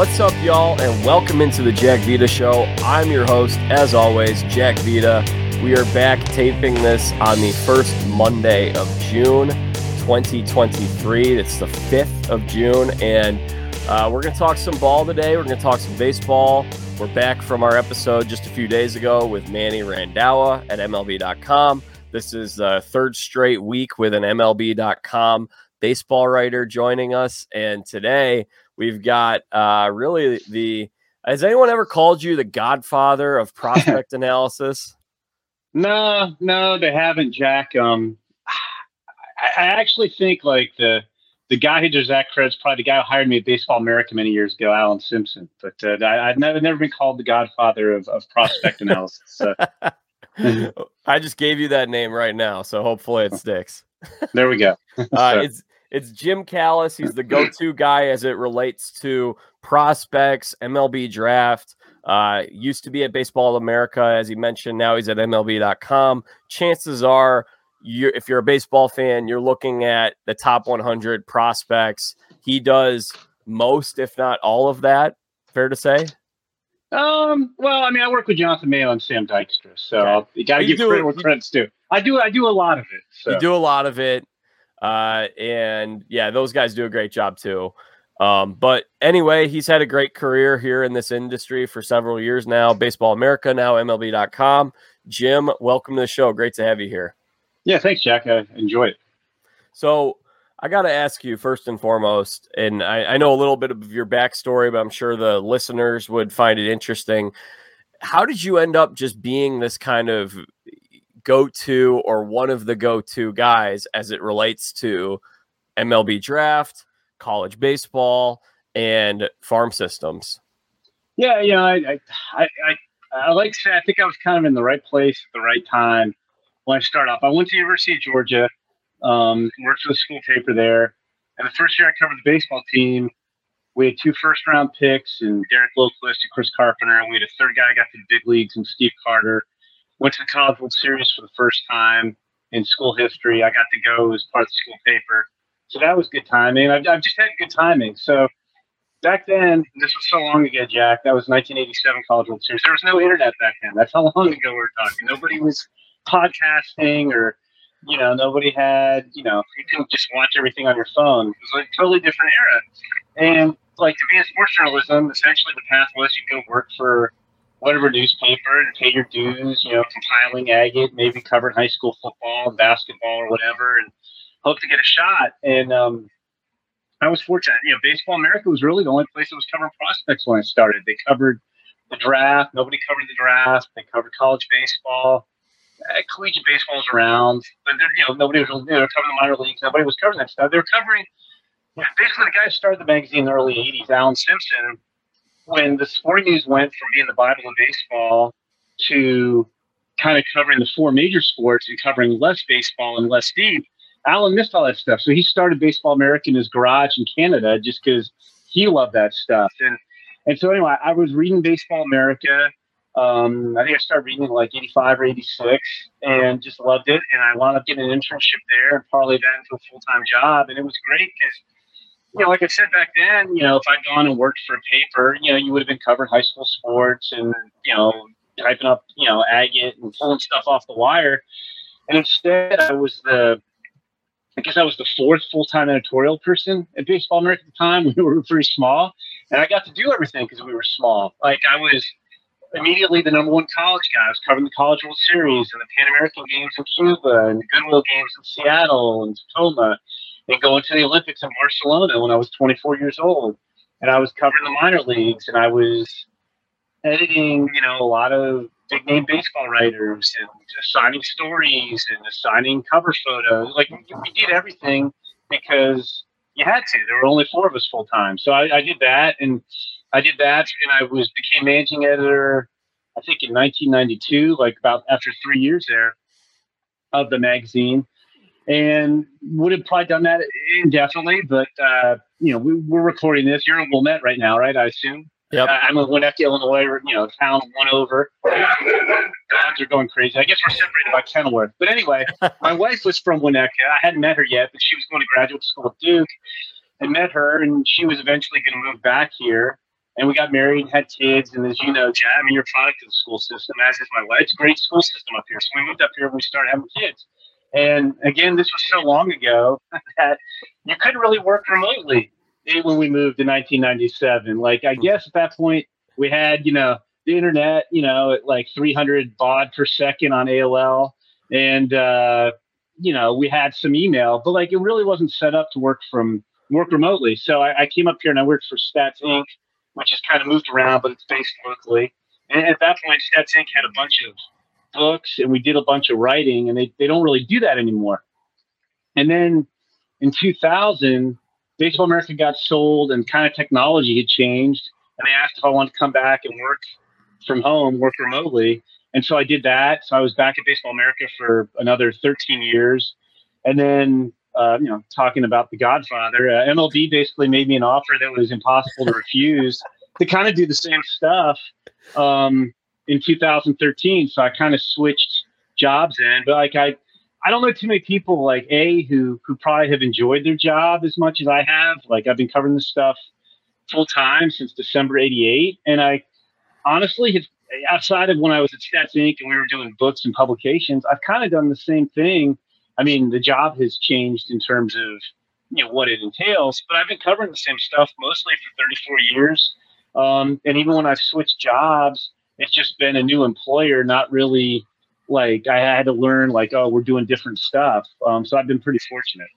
What's up, y'all, and welcome into the Jack Vita Show. I'm your host, as always, Jack Vita. We are back taping this on the first Monday of June 2023. It's the 5th of June, and uh, we're going to talk some ball today. We're going to talk some baseball. We're back from our episode just a few days ago with Manny Randhawa at MLB.com. This is the third straight week with an MLB.com baseball writer joining us. And today we've got uh, really the. Has anyone ever called you the godfather of prospect analysis? No, no, they haven't, Jack. Um, I, I actually think like the the guy who does that credit's probably the guy who hired me at Baseball America many years ago, Alan Simpson. But uh, I, have never never been called the godfather of, of prospect analysis. So. I just gave you that name right now, so hopefully it sticks. there we go. uh, it's it's Jim Callis. He's the go-to guy as it relates to prospects, MLB draft. Uh, used to be at Baseball America, as he mentioned. Now he's at MLB.com. Chances are, you if you're a baseball fan, you're looking at the top 100 prospects. He does most, if not all of that. Fair to say. Um. Well, I mean, I work with Jonathan Mayo and Sam Dykstra, so okay. you got to give credit where credit's due. I do. I do a lot of it. So. You do a lot of it, uh, and yeah, those guys do a great job too. Um, but anyway, he's had a great career here in this industry for several years now. Baseball America, now MLB.com. Jim, welcome to the show. Great to have you here. Yeah, thanks, Jack. I enjoy it. So I got to ask you first and foremost, and I, I, know a little bit of your backstory, but I'm sure the listeners would find it interesting. How did you end up just being this kind of go to or one of the go to guys as it relates to MLB draft, college baseball, and farm systems? Yeah, you know, I, I, I, I like to say I think I was kind of in the right place at the right time when I started off. I went to University of Georgia um, worked for the school paper there. And the first year I covered the baseball team, we had two first round picks and Derek Lilliquist and Chris Carpenter. And we had a third guy got to the big leagues and Steve Carter. Went to the College World Series for the first time in school history. I got to go as part of the school paper. So that was good timing. I've, I've just had good timing. So back then, this was so long ago, Jack. That was 1987 College World Series. There was no internet back then. That's how long ago we are talking. Nobody was podcasting or you know, nobody had, you know, you couldn't just watch everything on your phone. It was like a totally different era. And like to be in sports journalism, essentially the path was you go work for whatever newspaper and pay your dues, you know, compiling agate, maybe covered high school football and basketball or whatever, and hope to get a shot. And um, I was fortunate. You know, Baseball America was really the only place that was covering prospects when I started. They covered the draft. Nobody covered the draft. They covered college baseball uh, collegiate baseball was around, but you know nobody was you know, covering the minor leagues. Nobody was covering that stuff. They were covering basically the guy who started the magazine in the early '80s, Alan Simpson. When the sporting news went from being the Bible of baseball to kind of covering the four major sports and covering less baseball and less deep, Alan missed all that stuff. So he started Baseball America in his garage in Canada just because he loved that stuff. And and so anyway, I was reading Baseball America um, I think I started reading in like 85 or 86 and just loved it. And I wound up getting an internship there and parlay that into a full time job. And it was great because, you know, like I said back then, you know, if I'd gone and worked for a paper, you know, you would have been covering high school sports and, you know, typing up, you know, agate and pulling stuff off the wire. And instead, I was the, I guess I was the fourth full time editorial person at Baseball America at the time. We were pretty small. And I got to do everything because we were small. Like I was, immediately the number one college guy. I was covering the College World Series and the Pan American Games in Cuba and the Goodwill Games in Seattle and Tacoma and going to the Olympics in Barcelona when I was 24 years old. And I was covering the minor leagues and I was editing, you know, a lot of big name baseball writers and assigning stories and assigning cover photos. Like we did everything because you had to. There were only four of us full time. So I, I did that and I did that, and I was became managing editor. I think in 1992, like about after three years there of the magazine, and would have probably done that indefinitely. But uh, you know, we, are recording this. You're in Wilmette right now, right? I assume. Yep. Uh, I'm in Winnetka, Illinois. You know, town one over. Dogs are going crazy. I guess we're separated by Kenilworth. But anyway, my wife was from Winnetka. I hadn't met her yet, but she was going to graduate school at Duke. I met her, and she was eventually going to move back here and we got married and had kids. And as you know, Jack, I mean, you're a product of the school system, as is my wife. It's a great school system up here. So we moved up here and we started having kids. And again, this was so long ago that you couldn't really work remotely when we moved in 1997. Like, I guess at that point, we had, you know, the internet, you know, at like 300 baud per second on AOL. And, uh, you know, we had some email, but like it really wasn't set up to work from work remotely. So I, I came up here and I worked for Stats Inc., which has kind of moved around, but it's based locally. And at that point, Stats Inc. had a bunch of books and we did a bunch of writing, and they, they don't really do that anymore. And then in 2000, Baseball America got sold and kind of technology had changed. And they asked if I wanted to come back and work from home, work remotely. And so I did that. So I was back at Baseball America for another 13 years. And then, uh, you know, talking about The Godfather, uh, MLB basically made me an offer that was impossible to refuse to kind of do the same stuff um, in 2013. So I kind of switched jobs in. But like I, I don't know too many people like a who who probably have enjoyed their job as much as I have. Like I've been covering this stuff full time since December '88, and I honestly have outside of when I was at Stats Inc. and we were doing books and publications, I've kind of done the same thing. I mean, the job has changed in terms of you know what it entails, but I've been covering the same stuff mostly for 34 years. Um, and even when I've switched jobs, it's just been a new employer, not really like I had to learn like, oh, we're doing different stuff. Um, so I've been pretty fortunate.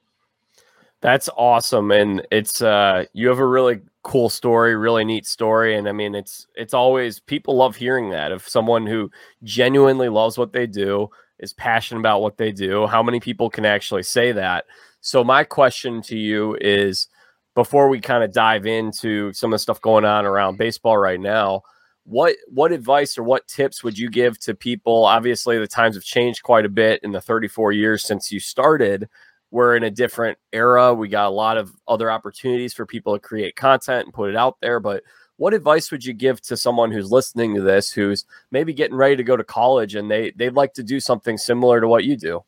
That's awesome, and it's uh, you have a really cool story, really neat story, and I mean, it's it's always people love hearing that of someone who genuinely loves what they do, is passionate about what they do. How many people can actually say that? So my question to you is, before we kind of dive into some of the stuff going on around baseball right now, what what advice or what tips would you give to people? Obviously, the times have changed quite a bit in the 34 years since you started we're in a different era. We got a lot of other opportunities for people to create content and put it out there. But what advice would you give to someone who's listening to this, who's maybe getting ready to go to college and they they'd like to do something similar to what you do?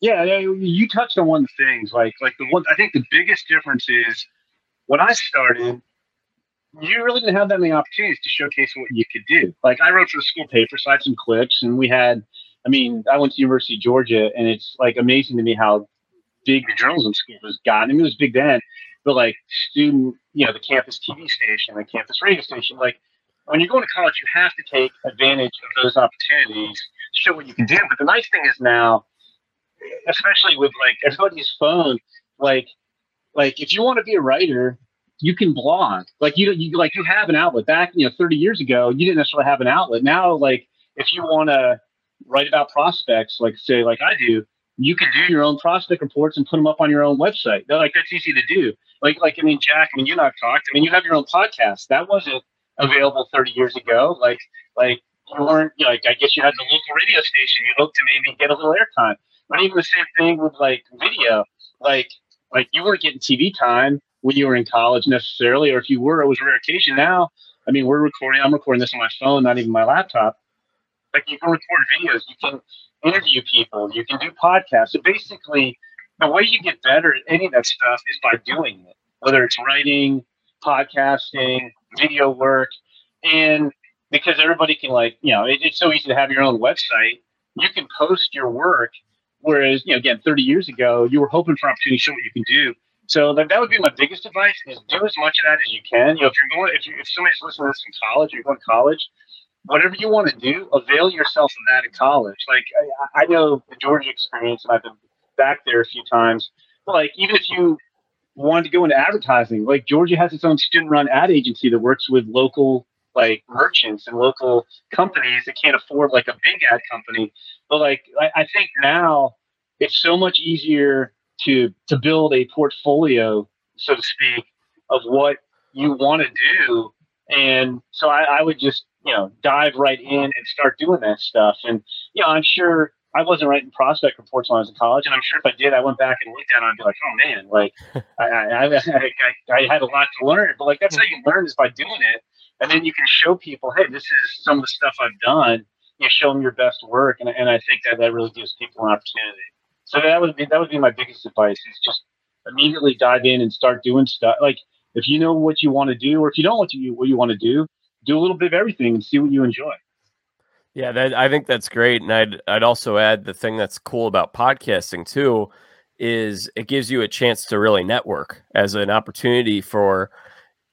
Yeah, you touched on one of the things. Like, like the one I think the biggest difference is when I started, you really didn't have that many opportunities to showcase what you could do. Like, I wrote for the school paper, so I had some clips, and we had. I mean, I went to University of Georgia, and it's like amazing to me how big the journalism school has gotten. I mean, it was big then, but like student, you know, the campus TV station, the campus radio station, like when you're going to college, you have to take advantage of those opportunities, show what you can do. But the nice thing is now, especially with like everybody's phone, like, like if you want to be a writer, you can blog. Like you, you like you have an outlet. Back, you know, 30 years ago, you didn't necessarily have an outlet. Now, like if you want to write about prospects, like say, like I do, you can do your own prospect reports and put them up on your own website. They're like that's easy to do. Like like I mean, Jack, I mean, you and I've talked. I mean, you have your own podcast. That wasn't available 30 years ago. Like like you weren't like I guess you had the local radio station. You hoped to maybe get a little airtime. But even the same thing with like video. Like like you weren't getting TV time when you were in college necessarily, or if you were, it was rare occasion. Now, I mean, we're recording. I'm recording this on my phone, not even my laptop. Like you can record videos. You can interview people, you can do podcasts. So basically, the way you get better at any of that stuff is by doing it, whether it's writing, podcasting, video work, and because everybody can like, you know, it, it's so easy to have your own website. You can post your work, whereas you know, again, 30 years ago, you were hoping for opportunity to show what you can do. So that, that would be my biggest advice: is do as much of that as you can. You know, if you're going, if, you, if somebody's listening to this in college, you're going to college, whatever you want to do, avail yourself of that in college. Like I, I know the Georgia experience, and I've been back there a few times. But like even if you wanted to go into advertising, like Georgia has its own student-run ad agency that works with local like merchants and local companies that can't afford like a big ad company. But like I, I think now it's so much easier to to build a portfolio, so to speak, of what you want to do. And so I, I would just you know, dive right in and start doing that stuff. And, you know, I'm sure I wasn't writing prospect reports when I was in college. And I'm sure if I did, I went back and looked at it and I'd be like, oh man, like I, I, I, I, had a lot to learn. But like, that's how you learn is by doing it. And then you can show people, hey, this is some of the stuff I've done. You show them your best work. And, and I think that that really gives people an opportunity. So that would be, that would be my biggest advice is just immediately dive in and start doing stuff. Like, if you know what you want to do, or if you don't want to what you want to do, do a little bit of everything and see what you enjoy. Yeah, that, I think that's great, and I'd I'd also add the thing that's cool about podcasting too is it gives you a chance to really network as an opportunity for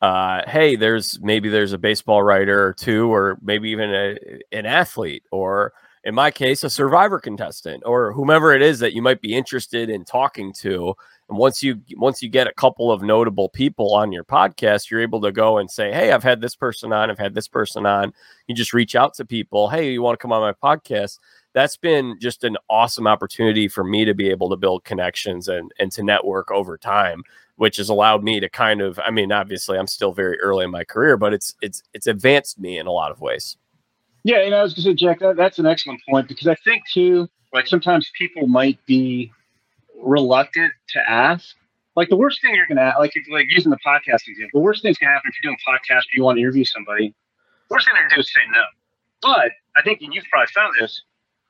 uh, hey, there's maybe there's a baseball writer or two, or maybe even a, an athlete, or in my case, a survivor contestant, or whomever it is that you might be interested in talking to. And once you once you get a couple of notable people on your podcast, you're able to go and say, "Hey, I've had this person on. I've had this person on." You just reach out to people. Hey, you want to come on my podcast? That's been just an awesome opportunity for me to be able to build connections and and to network over time which has allowed me to kind of I mean obviously I'm still very early in my career but it's it's it's advanced me in a lot of ways. Yeah, and I was going to say Jack that, that's an excellent point because I think too like sometimes people might be reluctant to ask like the worst thing you're gonna like like using the podcast example, the worst thing's gonna happen if you're doing a podcast you want to interview somebody, worst thing they're gonna do is say no. But I think and you've probably found this,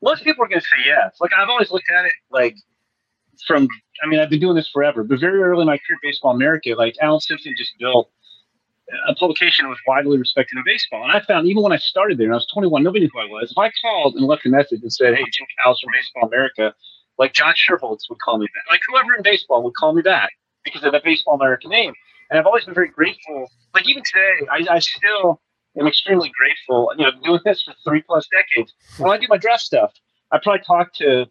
most people are gonna say yes. Like I've always looked at it like from I mean, I've been doing this forever, but very early in my career, Baseball America, like Alan Simpson just built a publication that was widely respected in baseball. And I found even when I started there, and I was 21, nobody knew who I was. If I called and left a message and said, "Hey, Jim Callis from Baseball America," like John Schuerholz would call me back, like whoever in baseball would call me back because of the Baseball America name. And I've always been very grateful. Like even today, I, I still am extremely grateful. You know, doing this for three plus decades. When I do my draft stuff, I probably talk to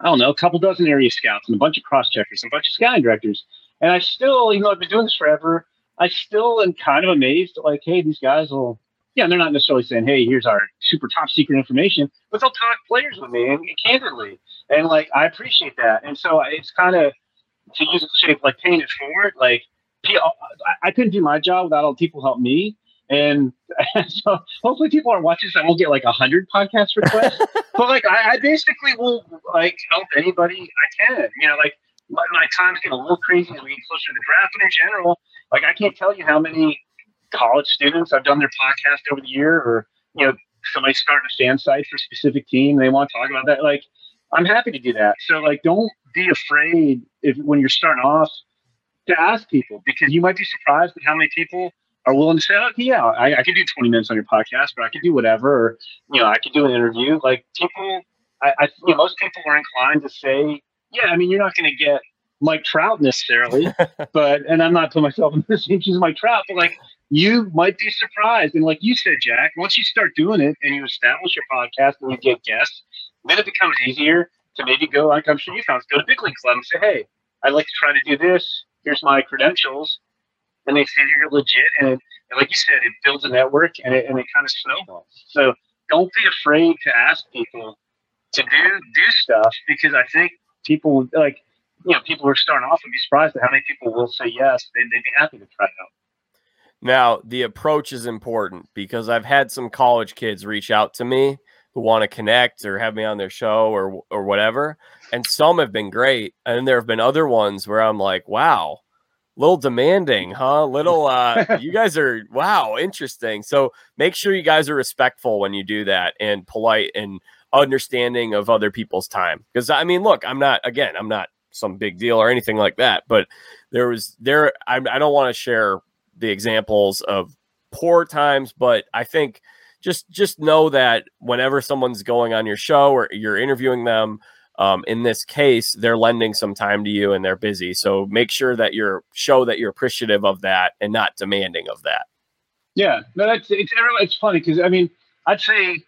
I don't know, a couple dozen area scouts and a bunch of cross checkers and a bunch of scouting directors. And I still, even though I've been doing this forever, I still am kind of amazed like, hey, these guys will, yeah, they're not necessarily saying, hey, here's our super top secret information, but they'll talk players with me and, and candidly. And like, I appreciate that. And so it's kind of, to use a shape like paying it forward, like, I couldn't do my job without all the people help me. And, so hopefully people aren't watching this. I won't get like a hundred podcast requests, but like I, I, basically will like help anybody I can. You know, like my, my time's getting a little crazy as we get closer to the draft, but in general, like I can't tell you how many college students I've done their podcast over the year, or you know, somebody starting a fan site for a specific team, they want to talk about that. Like, I'm happy to do that. So like, don't be afraid if when you're starting off to ask people because you might be surprised at how many people are willing to say, oh, yeah, I, I could do 20 minutes on your podcast, but I could do whatever, or, you know, I could do an interview. Like people, I, I you know, most people are inclined to say, yeah, I mean, you're not going to get Mike Trout necessarily, but, and I'm not putting myself in the same shoes as Mike Trout, but like, you might be surprised. And like you said, Jack, once you start doing it and you establish your podcast and you get guests, then it becomes easier to maybe go, like I'm sure you found, go to Big League Club and say, hey, I'd like to try to do this. Here's my credentials and they see you're legit. And, and like you said, it builds a network and it, and it kind of snowballs. So don't be afraid to ask people to do do stuff because I think people like you know people are starting off and be surprised at how many people will say yes. They'd, they'd be happy to try it out. Now the approach is important because I've had some college kids reach out to me who want to connect or have me on their show or or whatever, and some have been great, and there have been other ones where I'm like, wow, little demanding, huh? Little uh you guys are wow, interesting. So make sure you guys are respectful when you do that and polite and understanding of other people's time. Because I mean, look, I'm not again, I'm not some big deal or anything like that, but there was there I, I don't want to share the examples of poor times, but I think just just know that whenever someone's going on your show or you're interviewing them, um, in this case, they're lending some time to you and they're busy. So make sure that you're show that you're appreciative of that and not demanding of that. Yeah, no, that's it's it's funny because I mean I'd say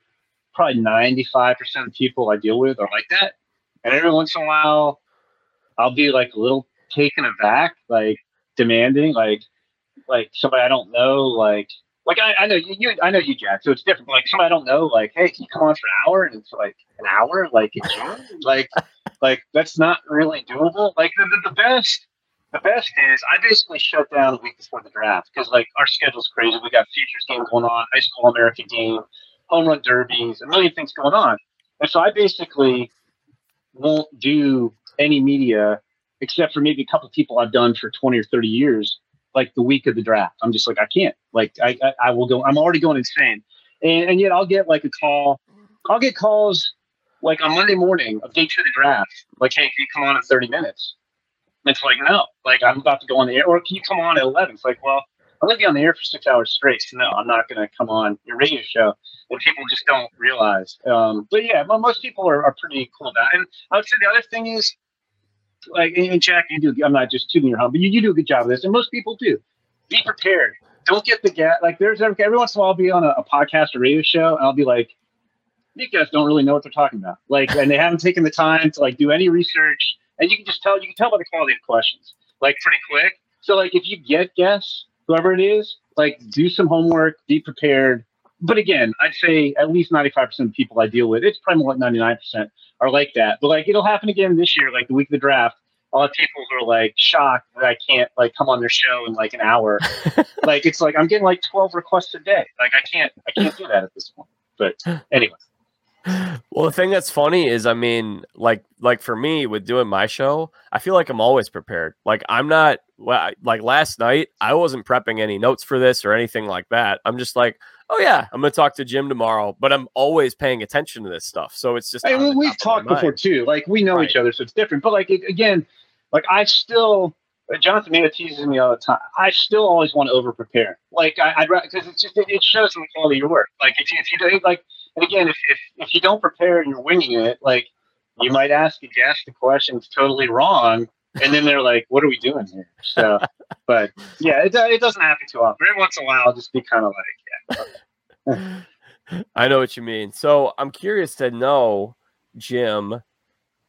probably ninety five percent of people I deal with are like that, and every once in a while I'll be like a little taken aback, like demanding, like like somebody I don't know, like like I, I know you, you, I know you, Jack. So it's different. Like somebody I don't know, like, hey, can you come on for an hour? And it's like an hour, like like, like that's not really doable. Like the, the, the best, the best is I basically shut down a week before the draft because like our schedule's crazy. We got futures game going on, high school American game, home run derbies, a million things going on. And so I basically won't do any media except for maybe a couple people I've done for 20 or 30 years like the week of the draft. I'm just like, I can't. Like, I, I, I will go. I'm already going insane, and, and yet I'll get like a call. I'll get calls like on Monday morning of day two of the draft. Like, hey, can you come on in 30 minutes? it's like, no, like I'm about to go on the air, or can you come on at 11? It's like, well, I'm going to be on the air for six hours straight. So no, I'm not going to come on your radio show. And people just don't realize. Um, but yeah, well, most people are, are pretty cool about it. And I would say the other thing is, like, and Jack, you do, I'm not just tooting your home, but you, you do a good job of this. And most people do. Be prepared. Don't get the gas. Like, there's every, every once in a while I'll be on a, a podcast or radio show and I'll be like, you guys don't really know what they're talking about. Like, and they haven't taken the time to like do any research. And you can just tell, you can tell by the quality of questions, like pretty quick. So like, if you get guests, whoever it is, like do some homework, be prepared. But again, I'd say at least 95% of people I deal with, it's probably like 99% are like that. But like, it'll happen again this year, like the week of the draft. I'll have people are like shocked that I can't like come on their show in like an hour. like it's like I'm getting like 12 requests a day. Like I can't I can't do that at this point. But anyway. Well, the thing that's funny is, I mean, like, like for me with doing my show, I feel like I'm always prepared. Like I'm not, well, like last night, I wasn't prepping any notes for this or anything like that. I'm just like, oh yeah, I'm gonna talk to Jim tomorrow, but I'm always paying attention to this stuff. So it's just. Hey, well, we've talked before too. Like we know right. each other, so it's different. But like again, like I still. Jonathan Mania teases me all the time. I still always want to over prepare. Like I, would because it's just it, it shows in the quality of your work. Like if you, if you do like and again, if, if, if you don't prepare and you're winging it, like you might ask a guest the questions totally wrong, and then they're like, "What are we doing here?" So, but yeah, it, it doesn't happen too often. Every once in a while, I'll just be kind of like, "Yeah." I know what you mean. So I'm curious to know, Jim.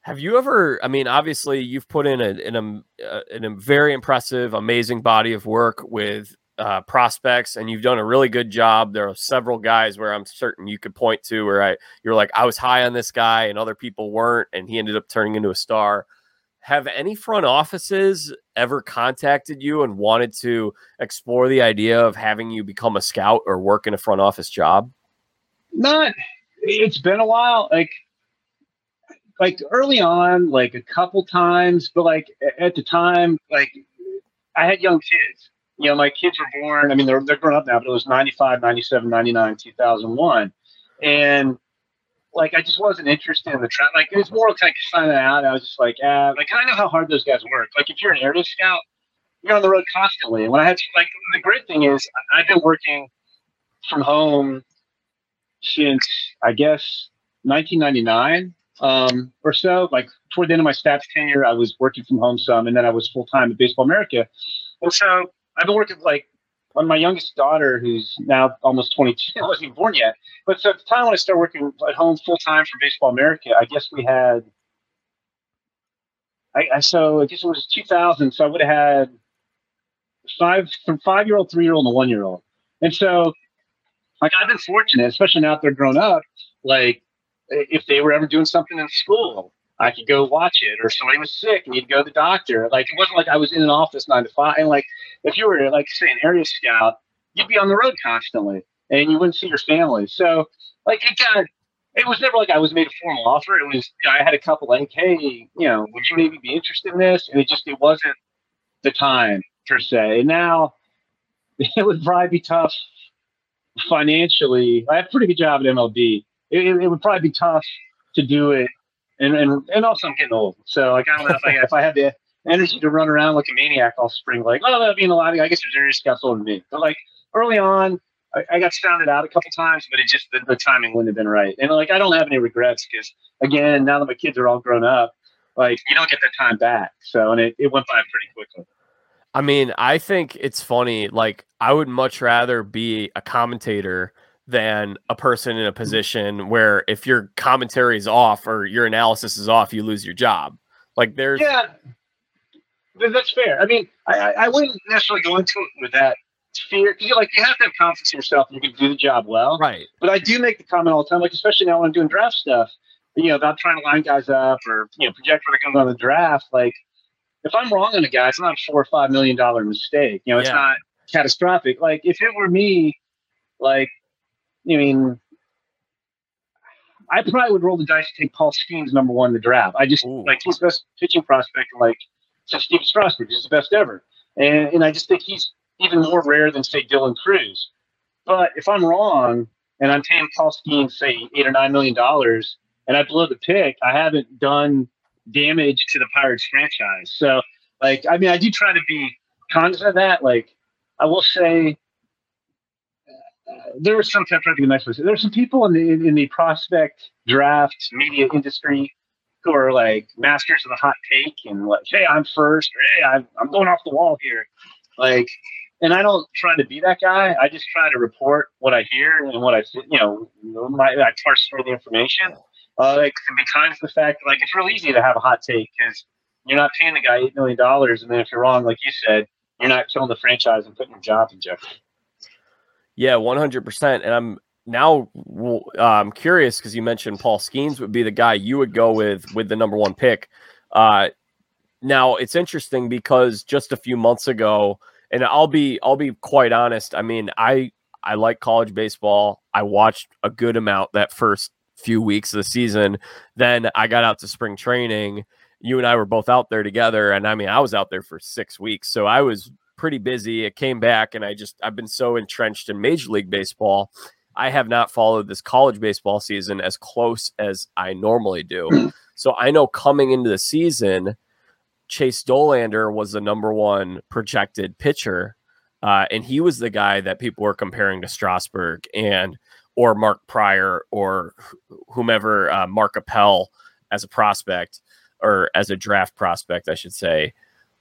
Have you ever? I mean, obviously, you've put in a in a, uh, a very impressive, amazing body of work with uh, prospects, and you've done a really good job. There are several guys where I'm certain you could point to where I you're like I was high on this guy, and other people weren't, and he ended up turning into a star. Have any front offices ever contacted you and wanted to explore the idea of having you become a scout or work in a front office job? Not. It's been a while. Like like early on, like a couple times, but like at the time, like I had young kids you know, my kids were born, I mean, they're, they're grown up now, but it was 95, 97, 99, 2001. And like, I just wasn't interested in the track. Like, it was more like signing out. I was just like, ah, like, I know how hard those guys work. Like, if you're an area scout, you're on the road constantly. And when I had, to, like, the great thing is I've been working from home since, I guess, 1999 um, or so. Like, toward the end of my stats tenure, I was working from home some, and then I was full time at Baseball America. And so I've been working like on my youngest daughter, who's now almost 22, wasn't even born yet. But so at the time when I started working at home full time for Baseball America, I guess we had, I, I so I guess it was 2000. So I would have had five from five year old, three year old, and a one year old. And so, like I've been fortunate, especially now that they're grown up. Like if they were ever doing something in school, I could go watch it, or somebody was sick and you'd go to the doctor. Like it wasn't like I was in an office nine to five. And like if you were like say an area scout, you'd be on the road constantly and you wouldn't see your family. So like it got it was never like I was made a formal offer. It was I had a couple like, hey, you know, would you maybe be interested in this? And it just it wasn't the time per se. And now it would probably be tough financially. I have a pretty good job at MLB. It, it would probably be tough to do it and and and also I'm getting old, so like I don't know if I if I have the energy to run around like a maniac all spring, like oh that'd be in a lot. I guess there's area scouts older than me, but like early on, I, I got sounded out a couple times, but it just the, the timing wouldn't have been right. And like I don't have any regrets because again, now that my kids are all grown up, like you don't get that time back. So and it, it went by pretty quickly. I mean, I think it's funny. Like, I would much rather be a commentator than a person in a position where if your commentary is off or your analysis is off, you lose your job. Like there's yeah, that's fair. I mean, I, I wouldn't necessarily go into it with that fear because like you have to have confidence in yourself and you can do the job well. Right. But I do make the comment all the time, like especially now when I'm doing draft stuff, you know, about trying to line guys up or you know project what comes on the draft. Like if I'm wrong on a guy, it's not a four or five million dollar mistake. You know, it's yeah. not catastrophic. Like if it were me, like I mean, I probably would roll the dice to take Paul Skenes number one in the draft. I just Ooh. like he's the best pitching prospect. Like so Steve Strasburg is the best ever, and and I just think he's even more rare than say Dylan Crews. But if I'm wrong and I'm paying Paul Skenes say eight or nine million dollars, and I blow the pick, I haven't done damage to the Pirates franchise. So Like, I mean, I do try to be conscious of that. Like, I will say, there was some time trying to be nice. There's some people in the in the prospect draft media industry who are like masters of the hot take and like, hey, I'm first, or hey, I'm, I'm going off the wall here. Like, and I don't try to be that guy. I just try to report what I hear and what I, see, you know, my, I parse through the information. Uh, like, besides the fact, like, it's real easy to have a hot take because you're not paying the guy $8 million. And then if you're wrong, like you said, you're not killing the franchise and putting your job in jeopardy. Yeah, 100%. And I'm now uh, I'm curious because you mentioned Paul Skenes would be the guy you would go with with the number one pick. Uh, now it's interesting because just a few months ago, and I'll be I'll be quite honest. I mean, I I like college baseball. I watched a good amount that first few weeks of the season. Then I got out to spring training. You and I were both out there together, and I mean, I was out there for six weeks, so I was pretty busy. It came back, and I just I've been so entrenched in Major League Baseball. I have not followed this college baseball season as close as I normally do. so I know coming into the season, Chase Dollander was the number one projected pitcher. Uh, and he was the guy that people were comparing to Strasburg and or Mark Prior or whomever uh, Mark Appel as a prospect or as a draft prospect, I should say.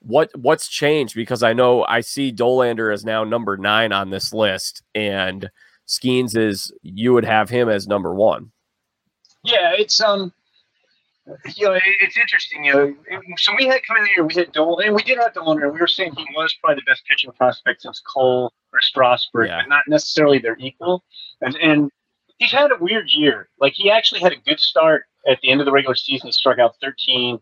What what's changed? Because I know I see Dollander is now number nine on this list, and Skenes is you would have him as number one. Yeah, it's um you know, it's interesting. You know, so we had coming in here, we had Dole, and we did have Dollander. we were saying he was probably the best pitching prospect since Cole or Strasburg, yeah. but not necessarily their equal. And and he's had a weird year. Like he actually had a good start at the end of the regular season. He struck out 13,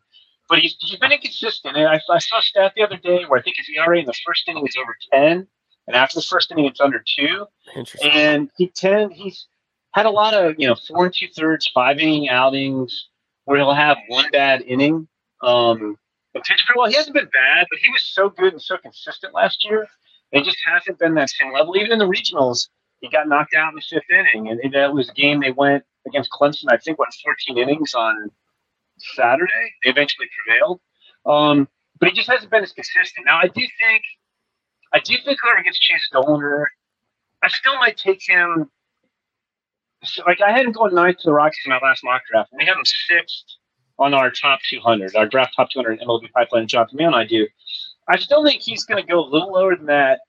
but he's he's been inconsistent. And I, I saw a stat the other day where I think his ERA in the first inning was over 10, and after the first inning it's under two. Interesting. And he ten he's had a lot of you know four and two thirds, five inning outings where he'll have one bad inning. Um, and pitch pretty well. He hasn't been bad, but he was so good and so consistent last year. It just hasn't been that same level. Even in the regionals, he got knocked out in the fifth inning, and that was a game they went against Clemson. I think went 14 innings on Saturday. They eventually prevailed, um, but he just hasn't been as consistent. Now, I do think, I do think whoever gets Chase Dollander, I still might take him like I had him going ninth to the Rockies in my last mock draft. We have him sixth on our top 200, our draft top 200 MLB pipeline. John Camille and I do. I still think he's going to go a little lower than that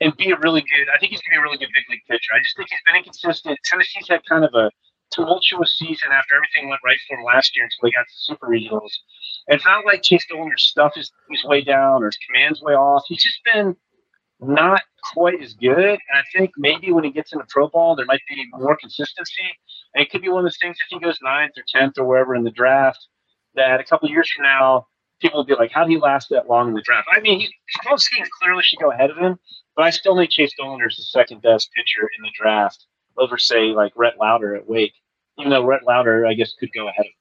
and be a really good. I think he's going to be a really good big league pitcher. I just think he's been inconsistent. Tennessee's had kind of a tumultuous season after everything went right for him last year until he got to super regionals. And it's not like Chase Dollander's stuff is, is way down or his command's way off. He's just been not quite as good. And I think maybe when he gets into pro ball, there might be more consistency. And it could be one of those things if he goes ninth or tenth or wherever in the draft, that a couple years from now, people will be like, "How did he last that long in the draft?" I mean, Skenes clearly should go ahead of him, but I still think Chase Dollander is the second best pitcher in the draft over, say, like Rhett Lowder at Wake. Even though Rhett Lowder, I guess, could go ahead of.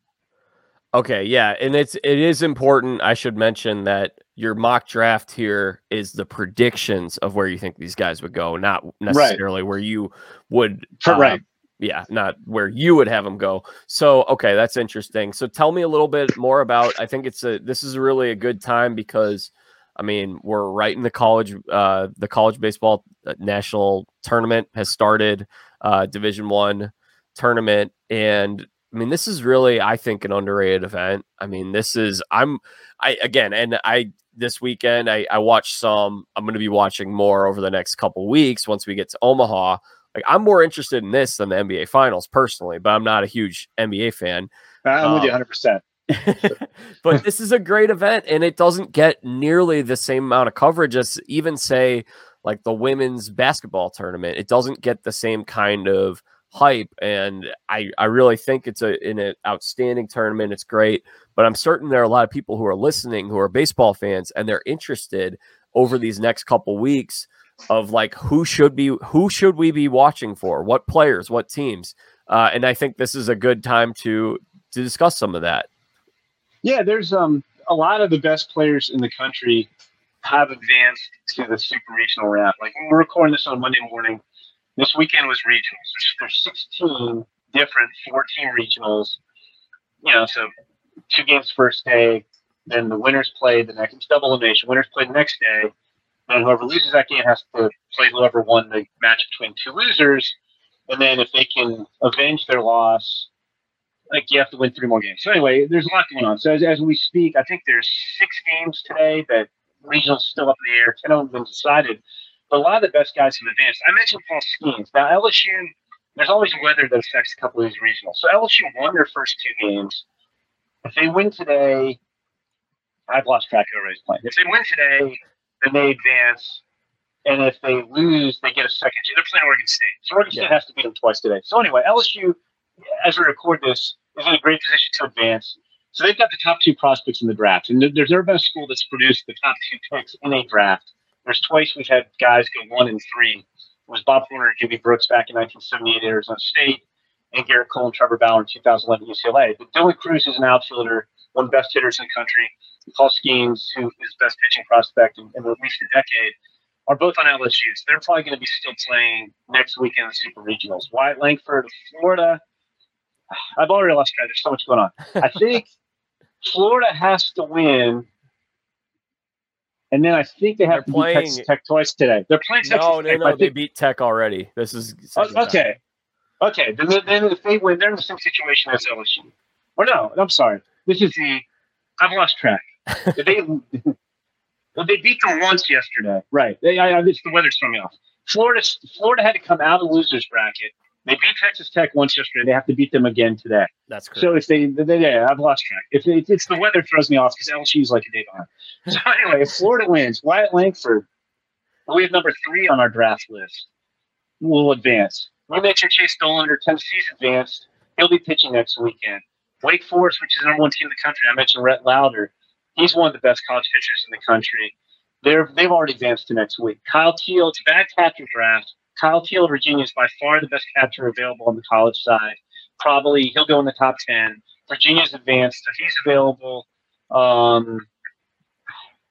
Okay, yeah, and it's it is important. I should mention that your mock draft here is the predictions of where you think these guys would go, not necessarily right. where you would. Uh, right. Yeah, not where you would have them go. So, okay, that's interesting. So, tell me a little bit more about. I think it's a. This is really a good time because, I mean, we're right in the college. Uh, the college baseball uh, national tournament has started. Uh, Division one tournament, and I mean, this is really, I think, an underrated event. I mean, this is. I'm. I again, and I this weekend. I, I watched some. I'm going to be watching more over the next couple weeks once we get to Omaha. Like I'm more interested in this than the NBA Finals personally, but I'm not a huge NBA fan. I'm um, with you 100. Um, percent but this is a great event, and it doesn't get nearly the same amount of coverage as even say like the women's basketball tournament. It doesn't get the same kind of hype, and I I really think it's a in an outstanding tournament. It's great, but I'm certain there are a lot of people who are listening who are baseball fans, and they're interested over these next couple weeks of like who should be who should we be watching for, what players, what teams, uh, and I think this is a good time to to discuss some of that. Yeah, there's um a lot of the best players in the country have advanced to the super regional round. Like we're recording this on Monday morning, this weekend was regionals. There's 16 different 14 regionals. You know, so two games first day, Then the winners play the next. It's double elimination. Winners play the next day, and whoever loses that game has to play whoever won the match between two losers. And then if they can avenge their loss, like you have to win three more games. So anyway, there's a lot going on. So as, as we speak, I think there's six games today that regionals still up in the air. Ten of them have been decided. But a lot of the best guys have advanced. I mentioned Paul Skenes. Now LSU, there's always weather that affects a couple of these regionals. So LSU won their first two games. If they win today, I've lost track of everybody's playing. If they win today, then they advance. And if they lose, they get a second. They're playing Oregon State. So Oregon State has to beat them twice today. So anyway, LSU, as we record this, is in a great position to advance. So they've got the top two prospects in the draft. And there's never been a school that's produced the top two picks in a draft. There's twice we've had guys go one and three. It was Bob Horner and Jimmy Brooks back in 1978 at Arizona State, and Gerrit Cole and Trevor Bauer in 2011 UCLA. But Dylan Crews is an outfielder, one of the best hitters in the country. Paul Skenes, who is best pitching prospect in, in at least a decade, are both on LSU. So they're probably going to be still playing next week in the Super Regionals. Wyatt Langford Florida. I've already lost track. There's so much going on. I think Florida has to win. And then I think they have They're to beat playing- Texas Tech twice today. They're playing Texas No, no, Tech. no. I They think, beat Tech already. This is time. okay. Okay. Then, then if they win, they're in the same situation as LSU. Or no, I'm sorry. This is the. I've lost track. they, well, they beat them once yesterday. Right. They, I, I, it's the weather's throwing me off. Florida, Florida had to come out of the losers bracket. They beat Texas Tech once yesterday. They have to beat them again today. That's correct. So if they, they, yeah, I've lost track. If it, it's the weather throws me off because LSU is like a day behind. So anyway, if Florida wins, Wyatt Langford, we have number three on our draft list, will advance. We make sure Chase Dollander, Tennessee's advanced. He'll be pitching next weekend. Wake Forest, which is the number one team in the country, I mentioned Rhett Lowder. He's one of the best college pitchers in the country. They're they've already advanced to next week. Kyle Teel, it's a bad catcher draft. Kyle Teel of Virginia is by far the best catcher available on the college side. Probably he'll go in the top ten. Virginia's advanced, so he's available. Um,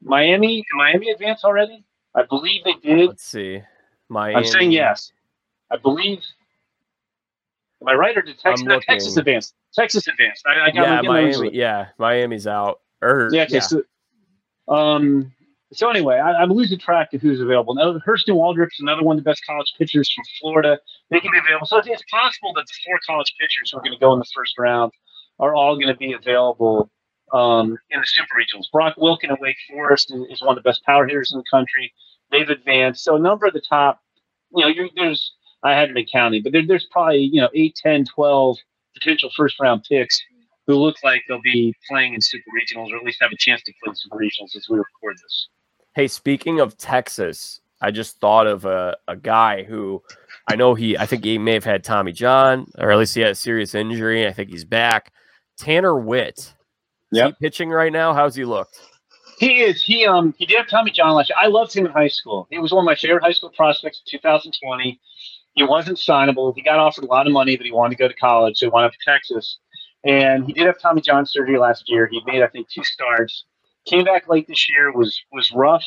Miami, did Miami advance already? I believe they did. Let's see. Miami. I'm saying yes. I believe. Am I right or did Texas? No, Texas advanced. Texas advanced. I, I got Yeah, I'm getting those- Miami. Yeah, Miami's out. Or Yeah. Okay. So, um. So anyway, I, I'm losing track of who's available. Now, Hurston Waldrep's another one of the best college pitchers from Florida. They can be available. So it's- possible that the four college pitchers who are going to go in the first round are all going to be available um, in the super regionals. Brock Wilken at Wake Forest is, is one of the best power hitters in the country. They've advanced. So a number of the top, you know, there's I hadn't been counting, but there, there's probably you know 8, 10, 12 potential first round picks who look like they'll be playing in super regionals or at least have a chance to play super regionals as we record this. Hey, speaking of Texas, I just thought of a, a guy who I know he, I think he may have had Tommy John, or at least he had a serious injury. I think he's back. Tanner Witt. Is he pitching right now? How's he look? He is. He um he did have Tommy John last year. I loved him in high school. He was one of my favorite high school prospects in 2020. He wasn't signable. He got offered a lot of money, but he wanted to go to college, so he went up to Texas. And he did have Tommy John surgery last year. He made I think two starts. Came back late this year. Was was rough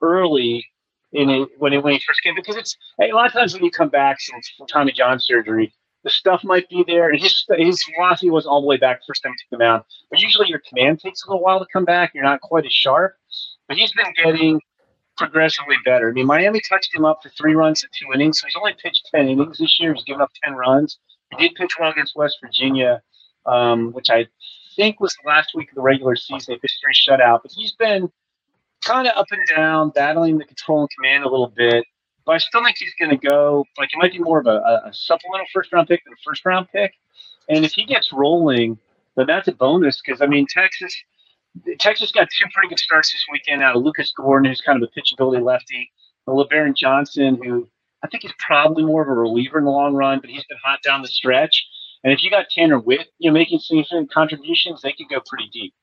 early in it when he when he first came because it's a lot of times when you come back since from Tommy John surgery, the stuff might be there, and his his velocity was all the way back first time he took him out. But usually your command takes a little while to come back. You're not quite as sharp. But he's been getting progressively better. I mean, Miami touched him up for three runs in two innings, so he's only pitched 10 innings this year. He's given up 10 runs. He did pitch well against West Virginia, um, which I think was the last week of the regular season. They pitched shutout, but he's been kind of up and down, battling the control and command a little bit. But I still think he's going to go, like, it might be more of a, a, a supplemental first round pick than a first round pick. And if he gets rolling, then that's a bonus because, I mean, Texas. Texas got two pretty good starts this weekend out of Lucas Gordon, who's kind of a pitchability lefty, and Lebarron Johnson, who I think is probably more of a reliever in the long run, but he's been hot down the stretch. And if you got Tanner Witt, you know, making significant contributions, they could go pretty deep.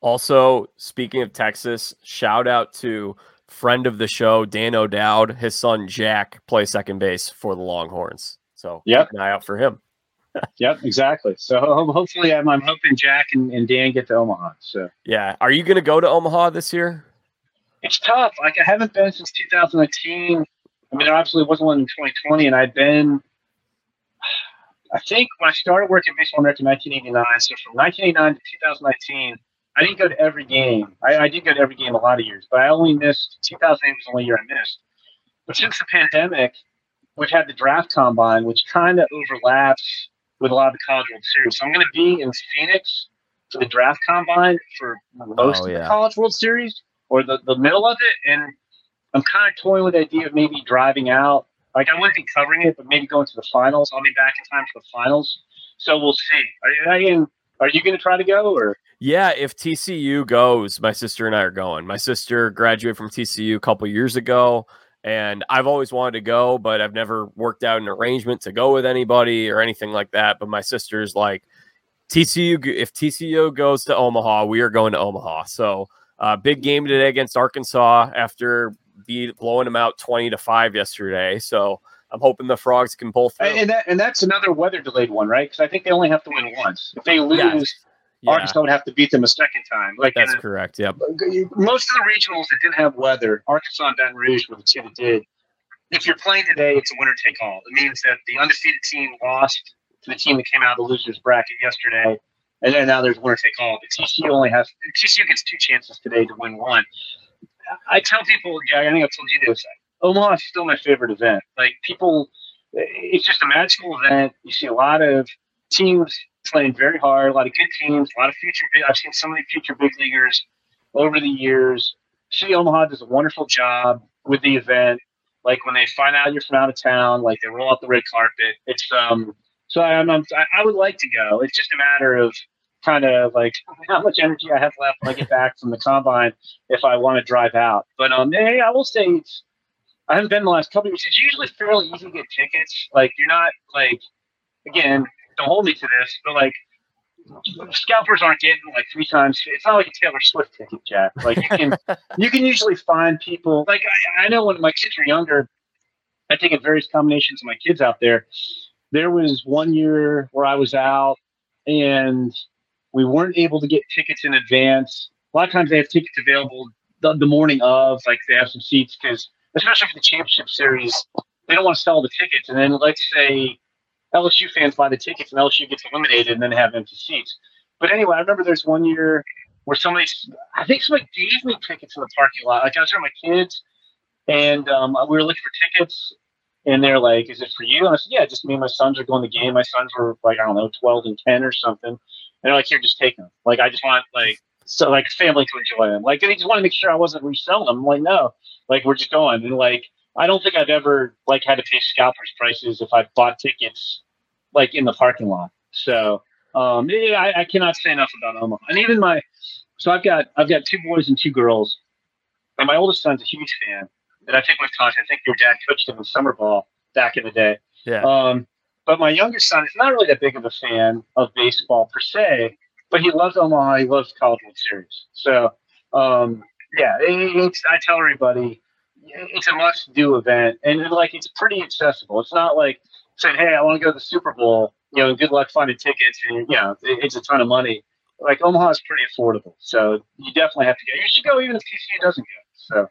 Also, speaking of Texas, shout out to friend of the show, Dan O'Dowd. His son Jack plays second base for the Longhorns. So Yep. keep an eye out for him. Yep, exactly. So hopefully, I'm, I'm hoping Jack and, and Dan get to Omaha. So Yeah. Are you going to go to Omaha this year? it's tough. Like I haven't been since 2019. I mean, there absolutely wasn't one in 2020, and I've been. I think when I started working at Baseball America in 1989, so from 1989 to 2019, I didn't go to every game. I, I did go to every game a lot of years, but I only missed 2008 was the only year I missed. But since the pandemic, we've had the draft combine, which kind of overlaps with a lot of the College World Series. So I'm going to be in Phoenix for the draft combine for most Oh, of yeah. the College World Series or the, the middle of it. And I'm kind of toying with the idea of maybe driving out. Like I wouldn't be covering it, but maybe going to the finals. I'll be back in time for the finals. So we'll see. Are you, you, are you going to try to go or? Yeah, if TCU goes, my sister and I are going. My sister graduated from TCU a couple years ago, and I've always wanted to go, but I've never worked out an arrangement to go with anybody or anything like that. But my sister's like, TCU, if TCU goes to Omaha, we are going to Omaha. So, uh, big game today against Arkansas after be blowing them out 20 to 5 yesterday. So, I'm hoping the Frogs can pull through. And that, and that's another weather delayed one, right? Because I think they only have to win once. If they lose, Yes. Yeah, Arkansas would have to beat them a second time. Like that's a- correct. Yep. most of the regionals that didn't have weather, Arkansas and Baton Rouge were the two that did. If you're playing today, it's a winner take all. It means that the undefeated team lost to the team that came out of the losers bracket yesterday, and then now there's winner take all. But TCU only has TCU gets two chances today to win one. I tell people, Jack, I think I've told you this. Omaha is still my favorite event. Like people, it's just a magical event. You see a lot of teams playing very hard, a lot of good teams, a lot of future. I've seen so many future big leaguers over the years. City Omaha does a wonderful job with the event. Like when they find out you're from out of town, like they roll out the red carpet. It's um. So I'm, I'm I would like to go. It's just a matter of kind of like how much energy I have left when I get back from the combine if I want to drive out. But um, hey, I will say it's. I haven't been the last couple of years. It's usually fairly easy to get tickets. Like you're not like, again, don't hold me to this, but like scalpers aren't getting like three times. It's not like a Taylor Swift ticket, Jack. Like you can you can usually find people. Like I, I know when my kids were younger, I taken various combinations of my kids out there. There was one year where I was out and we weren't able to get tickets in advance. A lot of times they have tickets available the, the morning of, like they have some seats because, especially for the championship series, they don't want to sell the tickets. And then let's say LSU fans buy the tickets and LSU gets eliminated and then have empty seats. But anyway, I remember there's one year where somebody, I think somebody gave me tickets in the parking lot. Like I was there with my kids and um, we were looking for tickets and they're like, is it for you? And I said, yeah, just me and my sons are going to the game. My sons were like, I don't know, 12 and 10 or something. And they're like, here, just take them. Like, I just want like, so like family to enjoy them. Like, they just want to make sure I wasn't reselling them. I'm like, no, like we're just going. And like, I don't think I've ever like had to pay scalpers prices if I bought tickets like in the parking lot. So um, yeah, I, I cannot say enough about Omaha. And even my, so I've got I've got two boys and two girls, and my oldest son's a huge fan. And I think we've talked. I think your dad coached him in summer ball back in the day. Yeah. Um, but my youngest son is not really that big of a fan of baseball per se, but he loves Omaha. He loves College World Series. So um, yeah, I tell everybody it's a must-do event, and like it's pretty accessible. It's not like saying, "Hey, I want to go to the Super Bowl." You know, good luck finding tickets, and you know, it, it's a ton of money. Like Omaha is pretty affordable, so you definitely have to go. You should go even if TCU doesn't go. So.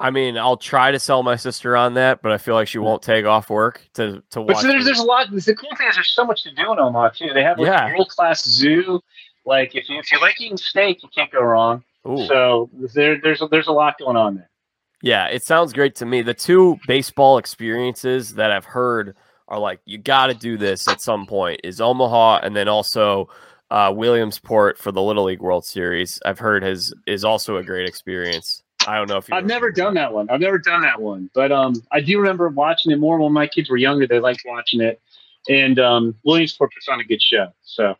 I mean, I'll try to sell my sister on that, but I feel like she won't take off work to to watch. But so there's, there's a lot. The cool thing is there's so much to do in Omaha too. They have like Yeah. a world class zoo. Like if you if you like eating steak, you can't go wrong. Ooh. So there there's a, there's a lot going on there. Yeah, it sounds great to me. The two baseball experiences that I've heard are like you got to do this at some point is Omaha and then also uh, Williamsport for the Little League World Series. I've heard has is also a great experience. I don't know if you I've never done that one. I've never done that one, but um, I do remember watching it more when my kids were younger. They liked watching it, and um, Williamsport puts on a good show. So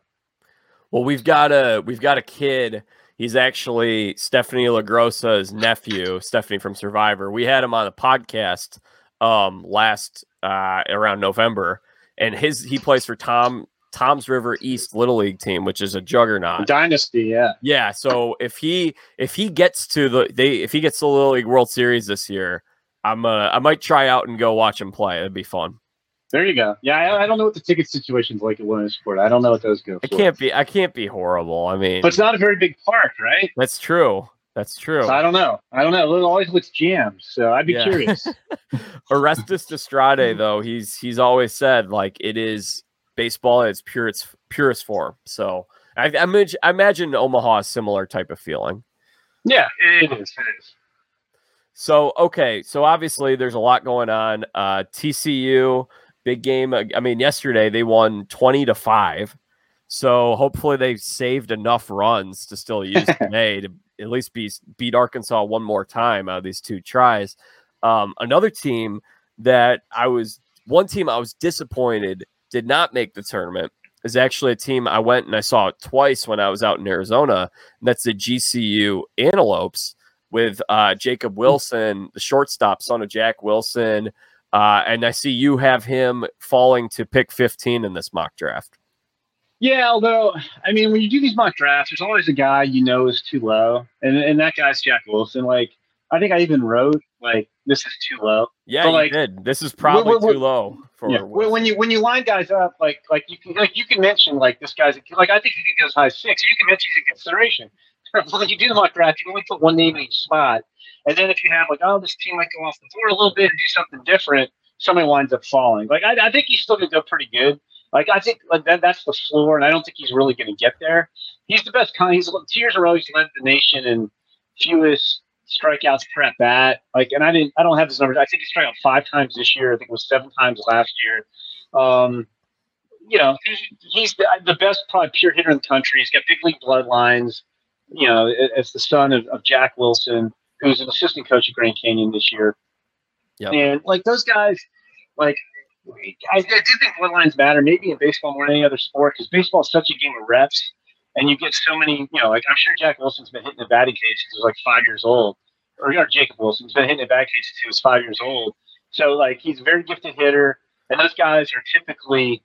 Well, we've got a we've got a kid. He's actually Stephanie LaGrossa's nephew, Stephanie from Survivor. We had him on a podcast um last uh around November, and his he plays for Tom Toms River East Little League team, which is a juggernaut. Dynasty, yeah. Yeah, so if he if he gets to the they if he gets to the Little League World Series this year, I'm uh I might try out and go watch him play. It'd be fun. There you go. Yeah, I, I don't know what the ticket situation's like at Williamsport. I don't know what those go. It for. can't be I can't be horrible. I mean, But it's not a very big park, right? that's true. That's true. So I don't know. I don't know. It always looks jammed. So I'd be Yeah. curious. Orestes Destrade, though, he's he's always said like it is baseball at its purest purest form. So I, I, imagine, I imagine Omaha is similar type of feeling. Yeah, it is. It is. So okay, so obviously there's a lot going on. Uh, TCU big game. I mean, yesterday they won twenty to five. So hopefully they saved enough runs to still use today to at least be, beat Arkansas one more time out of these two tries. Um, another team that I was one team I was disappointed did not make the tournament is actually a team I went and I saw it twice when I was out in Arizona. And that's the GCU Antelopes with uh, Jacob Wilson, the shortstop, son of Jack Wilson. Uh, and I see you have him falling to pick 15 in this mock draft. Yeah, although I mean, when you do these mock drafts, there's always a guy you know is too low, and and that guy's Jack Wilson. Like, I think I even wrote like this is too low. Yeah, but, like, did. This is probably too low yeah. when you when you line guys up like like you can like you can mention like this guy's like I think he could go as high as six. You can mention he's in consideration. when you do the mock draft, you only put one name in each spot, and then if you have like oh this team might go off the board a little bit and do something different, somebody winds up falling. Like I, I think he's still gonna go pretty good. Like I think like that, that's the floor, and I don't think he's really to get there. He's the best kind. He's two years in a row. He's led the nation in fewest strikeouts per at bat. Like, and I didn't. I don't have his numbers. I think he struck out five times this year. I think it was seven times last year. Um, you know, he's the, the, best probably pure hitter in the country. He's got big league bloodlines. You know, as the son of, of Jack Wilson, who's an assistant coach at Grand Canyon this year. Yep. And like those guys, like I, I do think bloodlines matter, maybe in baseball more than any other sport, because baseball is such a game of reps, and you get so many. You know, like I'm sure Jack Wilson's been hitting a batting cage since he was like five years old, or, or Jacob Wilson's been hitting a batting cage since he was five years old. So like he's a very gifted hitter, and those guys are typically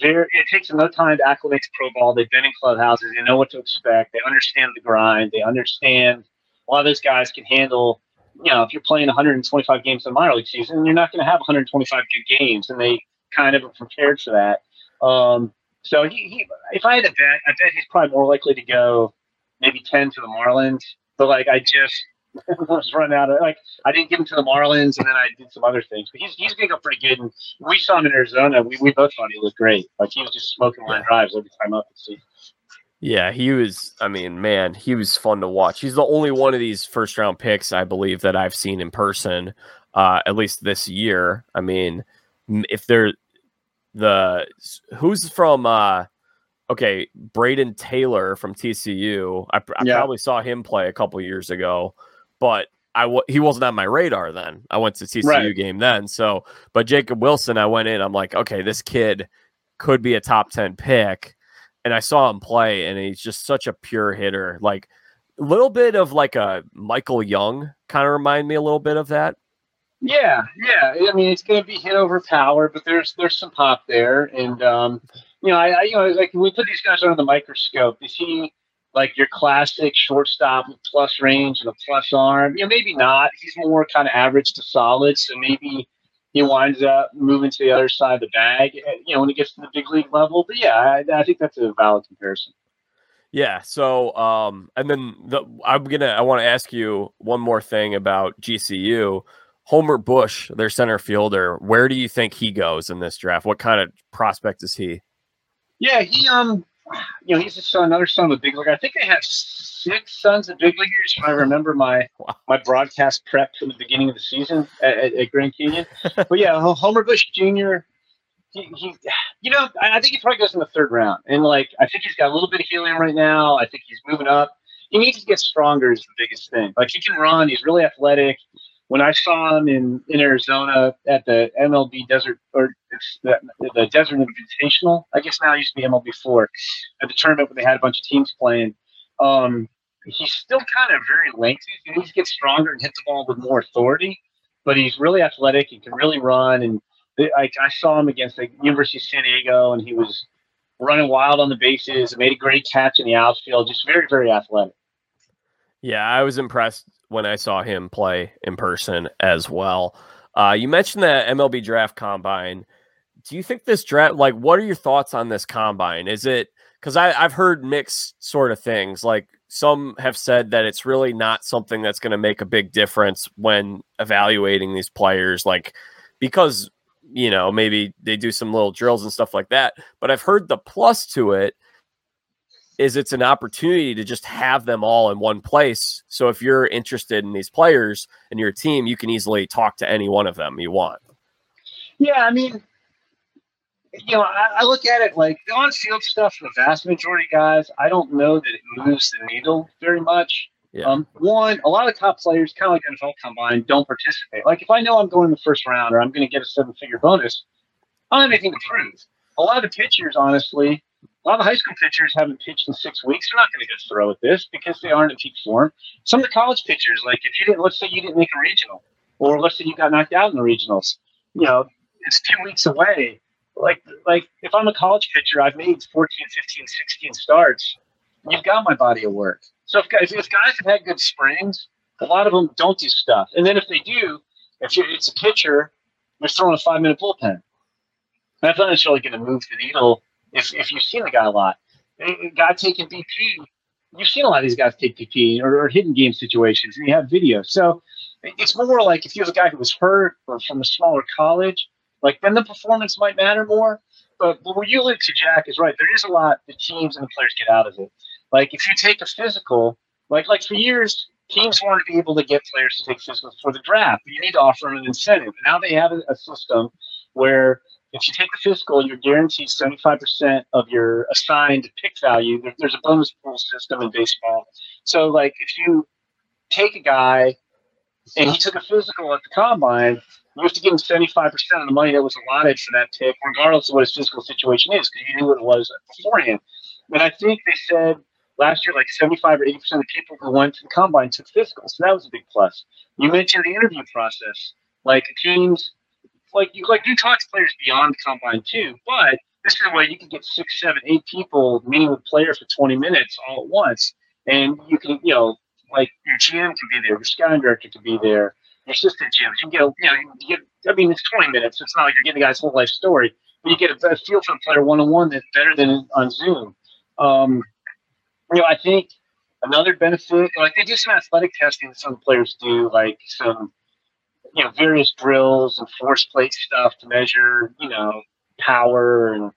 very. It takes them no time to acclimate to pro ball. They've been in clubhouses. They know what to expect. They understand the grind. They understand. A lot of those guys can handle you know, if you're playing 125 games in the minor league season, you're not going to have 125 good games, and they kind of are prepared for that. Um, so he, he, if I had a bet, I bet he's probably more likely to go maybe 10 to the Marlins. But like, I just was run out of like, I didn't give him to the Marlins, and then I did some other things. But he's he's going go pretty good. And we saw him in Arizona. We, we both thought he looked great. Like he was just smoking line drives every time up the season. Yeah, he was. I mean, man, he was fun to watch. He's the only one of these first round picks, I believe, that I've seen in person, uh, at least this year. I mean, if they're the who's from, uh, okay, Brayden Taylor from TCU. I, I yeah. probably saw him play a couple years ago, but I w- he wasn't on my radar then. I went to TCU right. game then. So, but Jacob Wilson, I went in. I'm like, okay, this kid could be a top ten pick and I saw him play, and he's just such a pure hitter. Like a little bit of like a Michael Young kind of remind me a little bit of that. Yeah, yeah. I mean, it's going to be hit over power, but there's there's some pop there, and um, you know, I, I you know, like we put these guys under the microscope. Is he like your classic shortstop with plus range and a plus arm? You know, maybe not. He's more kind of average to solid, so maybe he winds up moving to the other side of the bag, eh, you know, when he gets to the big league level. But yeah, I, I think that's a valid comparison. Yeah. So, um, and then the, I'm gonna I want to ask you one more thing about GCU. Homer Bush, their center fielder. Where do you think he goes in this draft? What kind of prospect is he? Yeah, he um, you know, he's a son, another son of a big league. I think they have six sons of big leaguers. If I remember my my broadcast prep from the beginning of the season at, at, at Grand Canyon. but yeah, Homer Bush Jr. He, he, you know, I, I think he probably goes in the third round, and like I think he's got a little bit of helium right now. I think he's moving up. He needs to get stronger is the biggest thing. Like he can run. He's really athletic. When I saw him in, in Arizona at the MLB Desert or the, the Desert Invitational, I guess now it used to be MLB four at the tournament where they had a bunch of teams playing. Um, he's still kind of very lengthy. He needs to get stronger and hit the ball with more authority. But he's really athletic. He can really run. And I, I saw him against the University of San Diego, and he was running wild on the bases. Made a great catch in the outfield. Just very, very athletic. Yeah, I was impressed when I saw him play in person as well. Uh, you mentioned the MLB draft combine. Do you think this draft, like, what are your thoughts on this combine? Is it because I've heard mixed sort of things. Like some have said that it's really not something that's going to make a big difference when evaluating these players, like because you know maybe they do some little drills and stuff like that. But I've heard the plus to it is it's an opportunity to just have them all in one place. So if you're interested in these players and your team, you can easily talk to any one of them you want. Yeah, I mean, you know, I, I look at it like the on-field stuff the vast majority guys. I don't know that it moves the needle very much. Yeah. Um, one, a lot of top players, kind of like NFL Combine, don't participate. Like if I know I'm going in the first round or I'm going to get a seven-figure bonus, I don't have anything to prove. A lot of pitchers, honestly, a lot of high school pitchers haven't pitched in six weeks. They're not going to get throw at this because they aren't in peak form. Some of the college pitchers, like if you didn't, let's say you didn't make a regional, or let's say you got knocked out in the regionals, you know, it's two weeks away. Like, like if I'm a college pitcher, I've made 14, 15, 16 starts. You've got my body of work. So if guys, if guys have had good springs, a lot of them don't do stuff. And then if they do, if it's a pitcher, they're throwing a five minute bullpen. That's not necessarily going to move the needle if, if you've seen the guy a lot. A guy taking BP, you've seen a lot of these guys take BP or, or hidden game situations, and you have video. So it's more like if you have a guy who was hurt or from a smaller college, like then the performance might matter more. But, but what you allude to, Jack, is right. There is a lot the teams and the players get out of it. Like if you take a physical, like like for years, teams wanted to be able to get players to take physicals for the draft, you need to offer them an incentive. Now they have a system where if you take the physical, you're guaranteed 75% of your assigned pick value. There, there's a bonus pool system in baseball. So, like, if you take a guy and he took a physical at the combine, you have to give him 75% of the money that was allotted for that pick, regardless of what his physical situation is, because you knew what it was beforehand. And I think they said last year, like 75 or 80% of the people who went to the combine took physicals. So that was a big plus. You mentioned the interview process. Like teams, like you, like you talk to players beyond combine too, but this is a way you can get six, seven, eight people meeting with players for 20 minutes all at once. And you can, you know, like your GM can be there, your scouting director can be there, your assistant GM. You can get, you know, you get, I mean, it's 20 minutes. It's not like you're getting the guy's whole life story, but you get a, a feel for the player one on one that's better than on Zoom. Um, you know, I think another benefit, like they do some athletic testing that some players do, like some, you know, various drills and force plate stuff to measure, you know, power and,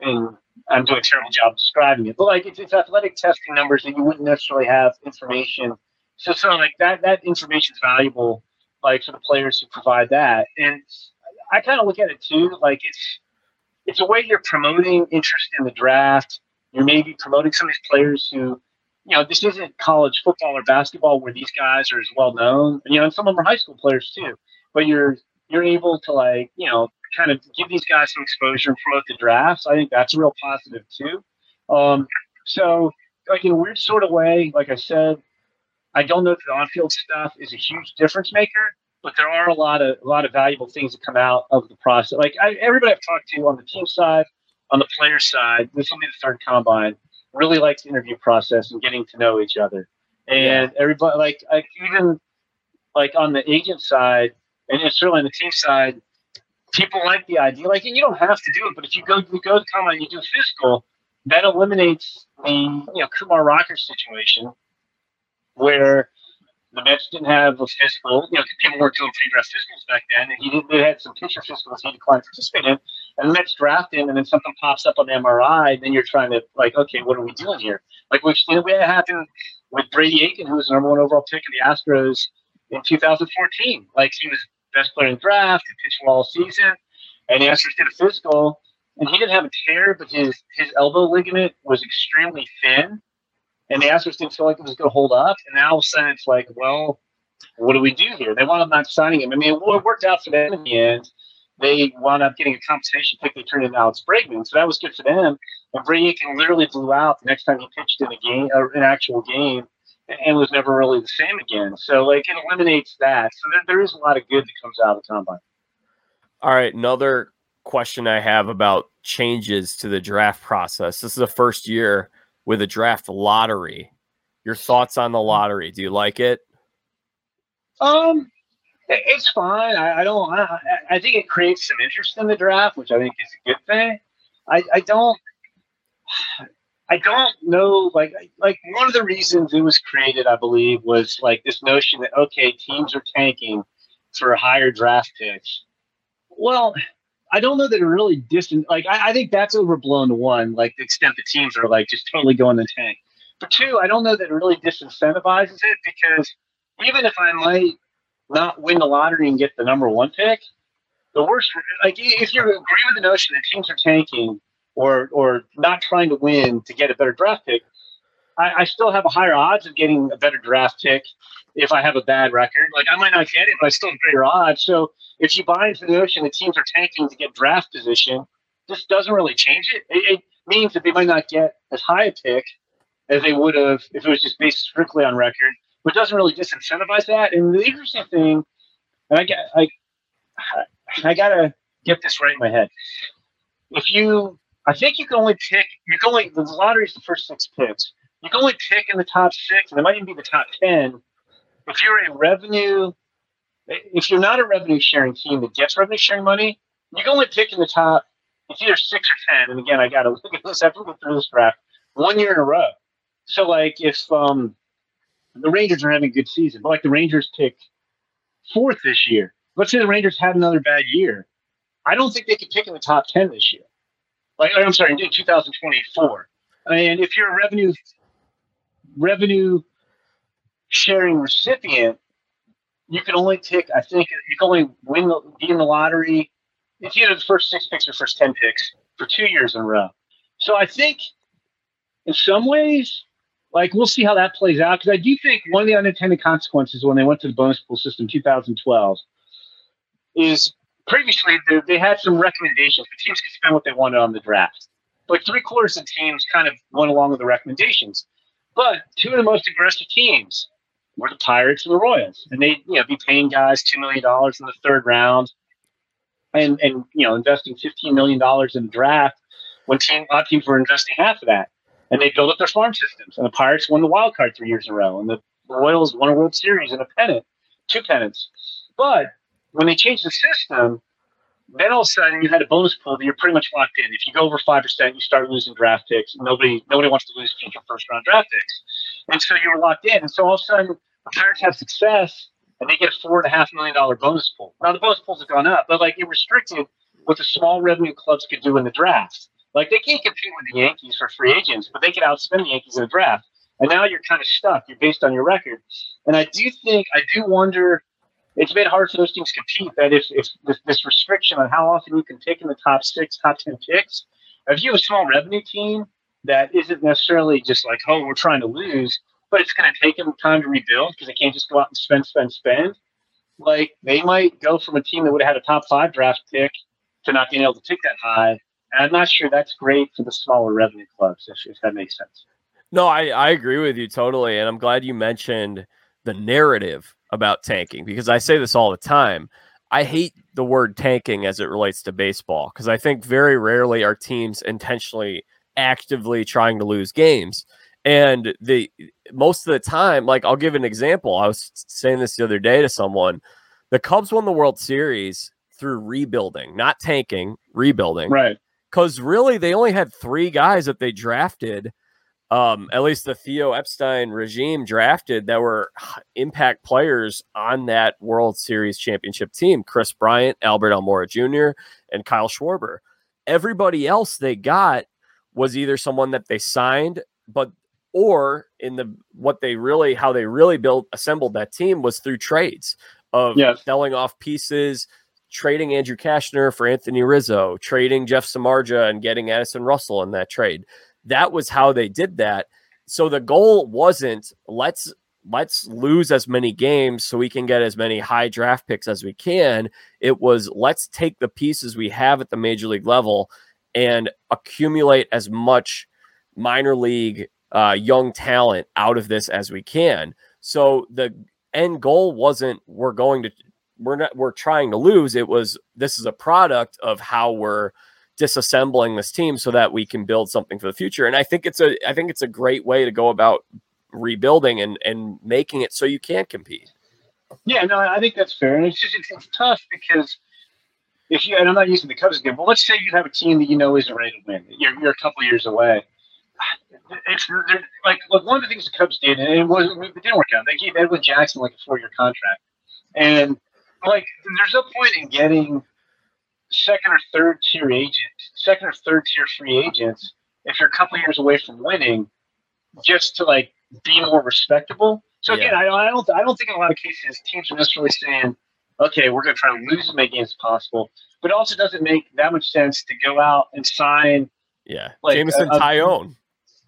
and I'm doing a terrible job describing it, but like it's, it's athletic testing numbers that you wouldn't necessarily have information. So, so like that, that information is valuable, like for the players who provide that. And I kind of look at it too, like it's, it's a way you're promoting interest in the draft you're maybe promoting some of these players who, you know, this isn't college football or basketball where these guys are as well known. You know, and some of them are high school players too. But you're you're able to like, you know, kind of give these guys some exposure and promote the drafts. I think that's a real positive too. Um, so, like in a weird sort of way, like I said, I don't know if the on-field stuff is a huge difference maker, but there are a lot of a lot of valuable things that come out of the process. Like I, everybody I've talked to on the team side, on the player side, this will be the third combine, really likes the interview process and getting to know each other. And yeah. everybody, like, like, even like on the agent side, and certainly on the team side, people like the idea. Like, you don't have to do it, but if you go, you go to combine, you do a physical, that eliminates the you know Kumar Rocker situation, where the Mets didn't have a physical. You know, people weren't doing pre-draft physicals back then, and he did, they had some pitcher physicals he declined to participate in. And Mets draft him, and then something pops up on MRI. Then you're trying to like, okay, what are we doing here? Like we've seen it happen with Brady Aiken, who was the number one overall pick of the Astros in 2014. Like he was best player in the draft, he pitched all season, and the Astros did a physical, and he didn't have a tear, but his his elbow ligament was extremely thin and the Astros didn't feel like it was going to hold up. And now all of a sudden it's like, well, what do we do here? They wound up not signing him. I mean, it worked out for them in the end. They wound up getting a compensation pick. They turned it in Alex Bregman, so that was good for them. And Bregman literally blew out the next time he pitched in a game, or an actual game, and was never really the same again. So like it eliminates that. So there, there is a lot of good that comes out of the combine. All right, another question I have about changes to the draft process. This is the first year with a draft lottery. Your thoughts on the lottery? Do you like it? Um, it's fine. I, I don't. I, I, think it creates some interest in the draft, which I think is a good thing. I, I don't. I don't know. Like, like one of the reasons it was created, I believe, was like this notion that okay, teams are tanking for a higher draft picks. Well, I don't know that it really distant. Like I, I think that's overblown to one, like the extent that teams are like just totally going the tank. But two, I don't know that it really disincentivizes it because even if I might not win the lottery and get the number one pick, the worst, like if you agree with the notion that teams are tanking or or not trying to win to get a better draft pick, I, I still have a higher odds of getting a better draft pick if I have a bad record. Like I might not get it, but I still have greater odds. So if you buy into the notion that teams are tanking to get draft position, this doesn't really change it. It, it means that they might not get as high a pick as they would have if it was just based strictly on record, but doesn't really disincentivize that. And the interesting thing, and I get, I, I gotta get this right in my head. If you, I think you can only pick, you can only the lottery is the first six picks. You can only pick in the top six, and it might even be the top ten. If you're a revenue, if you're not a revenue sharing team that gets revenue sharing money, you can only pick in the top. It's either six or ten. And again, I got to look at this. I have to go through this draft one year in a row. So like if um, the Rangers are having a good season, but like the Rangers picked fourth this year. Let's say the Rangers had another bad year. I don't think they could pick in the top ten this year. Like I'm sorry, in 2024. And if you're a revenue revenue sharing recipient, you can only pick. I think you can only win the, be in the lottery if you have the first six picks or first ten picks for two years in a row. So I think in some ways like we'll see how that plays out because I do think one of the unintended consequences when they went to the bonus pool system 2012 is previously they, they had some recommendations. The teams could spend what they wanted on the draft. but three quarters of teams kind of went along with the recommendations. But two of the most aggressive teams were the Pirates and the Royals, and they you know be paying guys two million dollars in the third round, and and you know investing fifteen million dollars in the draft when team, a lot of teams were investing half of that and they built up their farm systems. And the Pirates won the wild card three years in a row, and the Royals won a World Series and a pennant, two pennants. But when they changed the system, then all of a sudden you had a bonus pool that you're pretty much locked in. If you go over five percent, you start losing draft picks. Nobody nobody wants to lose future first round draft picks, and so you were locked in. And so all of a sudden the Pirates have success, and they get a four and a half million dollar bonus pool. Now the bonus pools have gone up, but like it restricted what the small revenue clubs could do in the draft. Like they can't compete with the Yankees for free agents, but they can outspend the Yankees in the draft. And now you're kind of stuck. You're based on your record. And I do think, I do wonder, it's made hard for those teams to compete. That if, if this, this restriction on how often you can pick in the top six, top 10 picks, if you have a small revenue team that isn't necessarily just like, oh, we're trying to lose, but it's going to take them time to rebuild because they can't just go out and spend, spend, spend. Like they might go from a team that would have had a top five draft pick to not being able to pick that high and I'm not sure that's great for the smaller revenue clubs, if, if that makes sense. No, I, I agree with you totally. And I'm glad you mentioned the narrative about tanking because I say this all the time. I hate the word tanking as it relates to baseball because I think very rarely are teams intentionally actively trying to lose games. And the most of the time, like I'll give an example. I was saying this the other day to someone. The Cubs won the World Series through rebuilding, not tanking, rebuilding. Right because really they only had three guys that they drafted. Um, at least the Theo Epstein regime drafted that were impact players on that World Series championship team Kris Bryant, Albert Almora Jr., and Kyle Schwarber. Everybody else they got was either someone that they signed, but or in the what they really how they really built assembled that team was through trades of yes. selling off pieces, trading Andrew Cashner for Anthony Rizzo, trading Jeff Samardzija and getting Addison Russell in that trade. That was how they did that. So the goal wasn't let's let's lose as many games so we can get as many high draft picks as we can. It was let's take the pieces we have at the major league level and accumulate as much minor league uh, young talent out of this as we can. So the end goal wasn't we're going to we're not we're trying to lose. It was this is a product of how we're disassembling this team so that we can build something for the future. And I think it's a I think it's a great way to go about rebuilding and and making it so you can compete. Yeah, no, I think that's fair, and it's just it's, it's tough because if you and I'm not using the Cubs again, but let's say you have a team that you know isn't ready to win. You're you're a couple years away. It's like like one of the things the Cubs did, and it was it didn't work out. They gave Edwin Jackson like a four year contract, and like there's no point in getting second or third tier agents, second or third tier free agents, if you're a couple years away from winning, just to like be more respectable. So again, yeah. I, I, don't I don't think in a lot of cases teams are necessarily saying, okay, we're going to try to lose as many games as possible. But it also doesn't make that much sense to go out and sign. Yeah, like Jameson a, Taillon.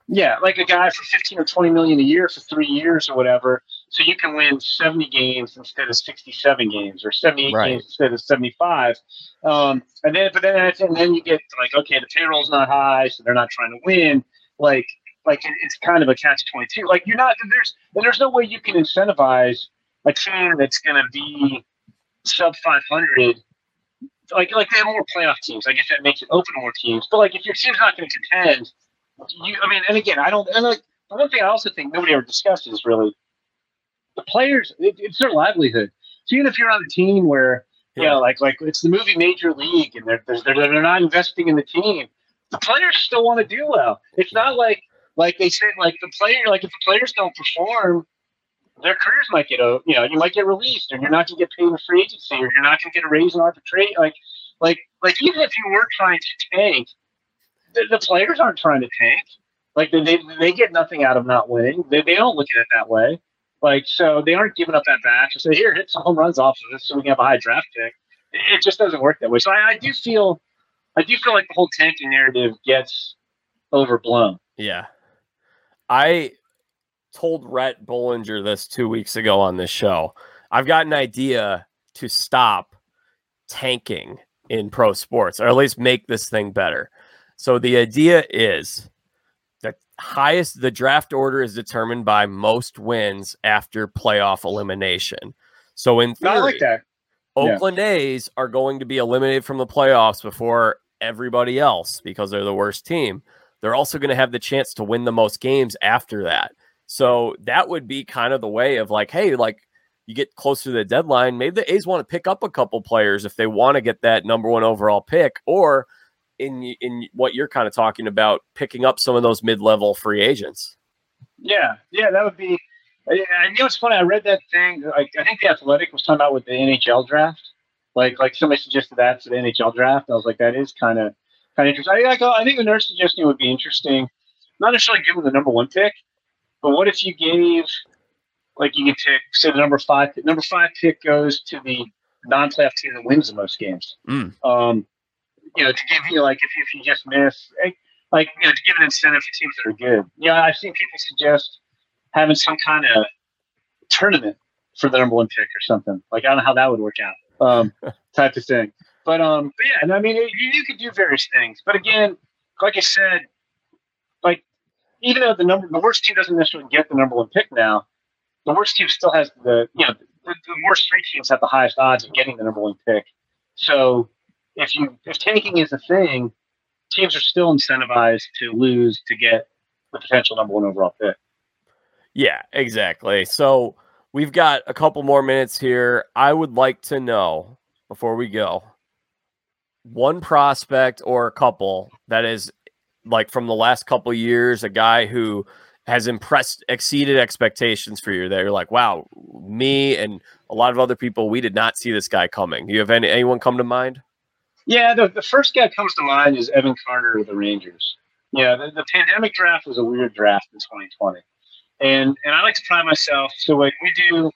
Yeah, like a guy for fifteen or twenty million a year for three years or whatever, so you can win seventy games instead of sixty-seven games, or seventy-eight right. games instead of seventy-five. Um, and then, but then, and then you get like, okay, the payroll's not high, so they're not trying to win. Like, like it's kind of a catch twenty-two. Like you're not there's there's no way you can incentivize a team that's going to be sub five hundred. Like, like they have more playoff teams. I guess that makes it open more teams. But like, if your team's not going to contend you, I mean, and again, I don't. And like the one thing I also think nobody ever discusses really the players. It, it's their livelihood. So even if you're on a team where you know, like like it's the movie Major League, and they're they're, they're not investing in the team, the players still want to do well. It's not like like they said like the player like if the players don't perform, their careers might get you know you might get released, or you're not going to get paid in free agency, or you're not going to get a raise in arbitration. Like like like even if you were trying to tank, the, the players aren't trying to tank. Like they, they, they get nothing out of not winning. They, they don't look at it that way. Like so, they aren't giving up that back. So here, hit some home runs off of this, so we can have a high draft pick. It, just doesn't work that way. So I, I do feel, I do feel like the whole tanking narrative gets overblown. Yeah, I told Rhett Bollinger this two weeks ago on this show. I've got an idea to stop tanking in pro sports, or at least make this thing better. So the idea is highest the draft order is determined by most wins after playoff elimination. So in theory, like that. Oakland yeah. A's are going to be eliminated from the playoffs before everybody else because they're the worst team. They're also going to have the chance to win the most games after that. So that would be kind of the way of like, hey, like you get closer to the deadline, maybe the A's want to pick up a couple players if they want to get that number one overall pick, or in in what you're kind of talking about, picking up some of those mid level free agents. Yeah, yeah, that would be. And you know, it's funny. I read that thing. Like, I think the Athletic was talking about with the NHL draft. Like, like somebody suggested that for the NHL draft. I was like, that is kind of kind of interesting. I, like, I think the nurse suggestion would be interesting. Not necessarily giving the number one pick, but what if you gave, like, you could pick, say, the number five, number five pick goes to the non-playoff team that wins the most games. Mm. Um, you know, to give you like if you, if you just miss, eh, like you know, to give an incentive to teams that are good. You know, I've seen people suggest having some kind of tournament for the number one pick or something. Like I don't know how that would work out, um, type of thing. But um, but yeah, and I mean, it, you, you could do various things. But again, like I said, like even though the number the worst team doesn't necessarily get the number one pick now, the worst team still has the you know the, the worst three teams have the highest odds of getting the number one pick. So if you if tanking is a thing, teams are still incentivized to lose to get the potential number one overall pick. Yeah, exactly. So we've got a couple more minutes here. I would like to know before we go one prospect or a couple that is like from the last couple years, a guy who has impressed, exceeded expectations for you. That you're like, wow, me and a lot of other people, we did not see this guy coming. Do you have any anyone come to mind? Yeah, the, the first guy comes to mind is Evan Carter of the Rangers. Yeah, the, the pandemic draft was a weird draft in 2020. And and I like to pride myself. So like we do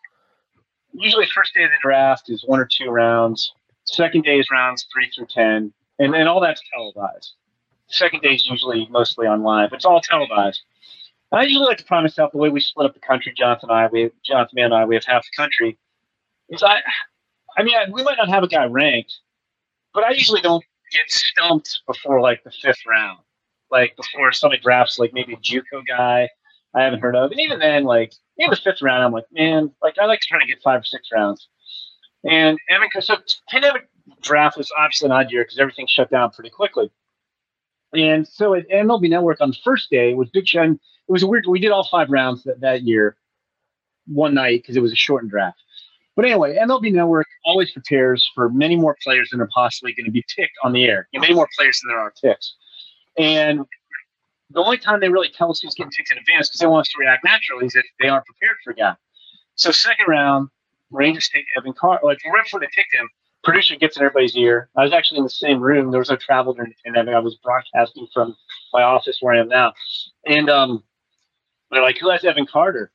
usually first day of the draft is one or two rounds. Second day is rounds three through ten. And and all that's televised. Second day is usually mostly online, but it's all televised. I usually like to pride myself the way we split up the country, Jonathan and I, we Jonathan and I, we have half the country. Is I I mean, I, we might not have a guy ranked, but I usually don't get stumped before like the fifth round, like before somebody drafts like maybe a JUCO guy I haven't heard of, and even then, like in the fifth round, I'm like, man, like I like to try to get five or six rounds. And I mean, so pandemic draft was obviously an odd year because everything shut down pretty quickly. And so at MLB Network on the first day was Big Shine. It was weird. We did all five rounds that, that year, one night because it was a shortened draft. But anyway, MLB Network always prepares for many more players than are possibly going to be picked on the air. Many more players than there are picks. And the only time they really tell us who's getting picked in advance because they want us to react naturally is if they aren't prepared for a guy. So second round, Rangers take Evan Carter. Like right before they picked him, producer gets in everybody's ear. I was actually in the same room. There was no travel during the pandemic. I was broadcasting from my office where I am now. And um, they're like, who has Evan Carter?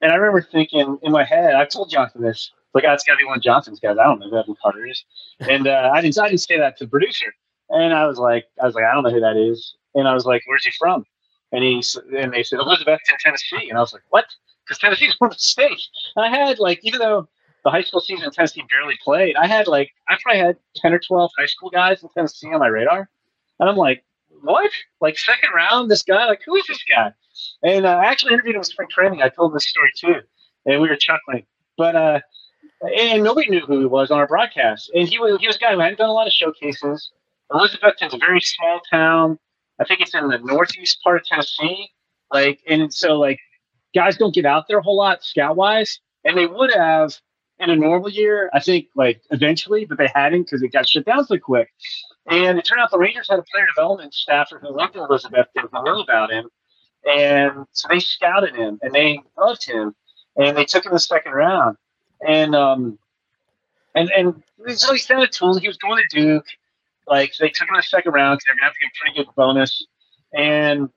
And I remember thinking in my head, I told Jonathan this, like, oh, it's got to be one of Jonathan's guys. I don't know who Evan Carter is. And uh, I didn't, I didn't say that to the producer. And I was like, I was like, I don't know who that is. And I was like, where's he from? And he and they said Elizabethton, Tennessee. And I was like, what? Because Tennessee's one of the states. And I had like, even though the high school season in Tennessee barely played. I had like I probably had ten or twelve high school guys in Tennessee on my radar, and I'm like, what? Like second round, this guy? Like who is this guy? And uh, I actually interviewed him in spring training. I told this story too, and we were chuckling. But uh, and nobody knew who he was on our broadcast. And he was he was a guy who hadn't done a lot of showcases. Elizabethton's a very small town. I think it's in the northeast part of Tennessee. Like, and so like guys don't get out there a whole lot scout wise, and they would have in a normal year, I think like eventually, but they hadn't because it got shut down so quick. And it turned out the Rangers had a player development staffer who loved Elizabeth, didn't about him. And so they scouted him and they loved him and they took him in the second round. And um and and so he sent a tool. He was going to Duke. Like they took him in the second round because they're gonna have to get a pretty good bonus. And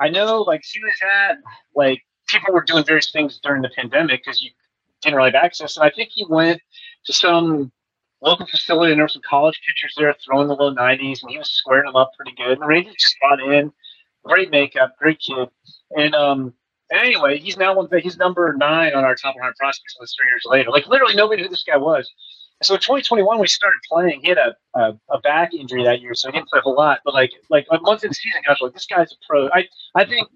I know like he was at like people were doing various things during the pandemic because you didn't really have access. And I think he went to some local facility and there were some college pitchers there throwing the low 90s and he was squaring them up pretty good. And Rangers just got in. Great makeup, great kid. And um anyway, he's now one of the he's number nine on our top 100 prospects list three years later. Like literally nobody knew who this guy was. So in 2021, we started playing. He had a, a, a, back injury that year, so he didn't play a whole lot. But like like a month in the season, gosh, like this guy's a pro. I I think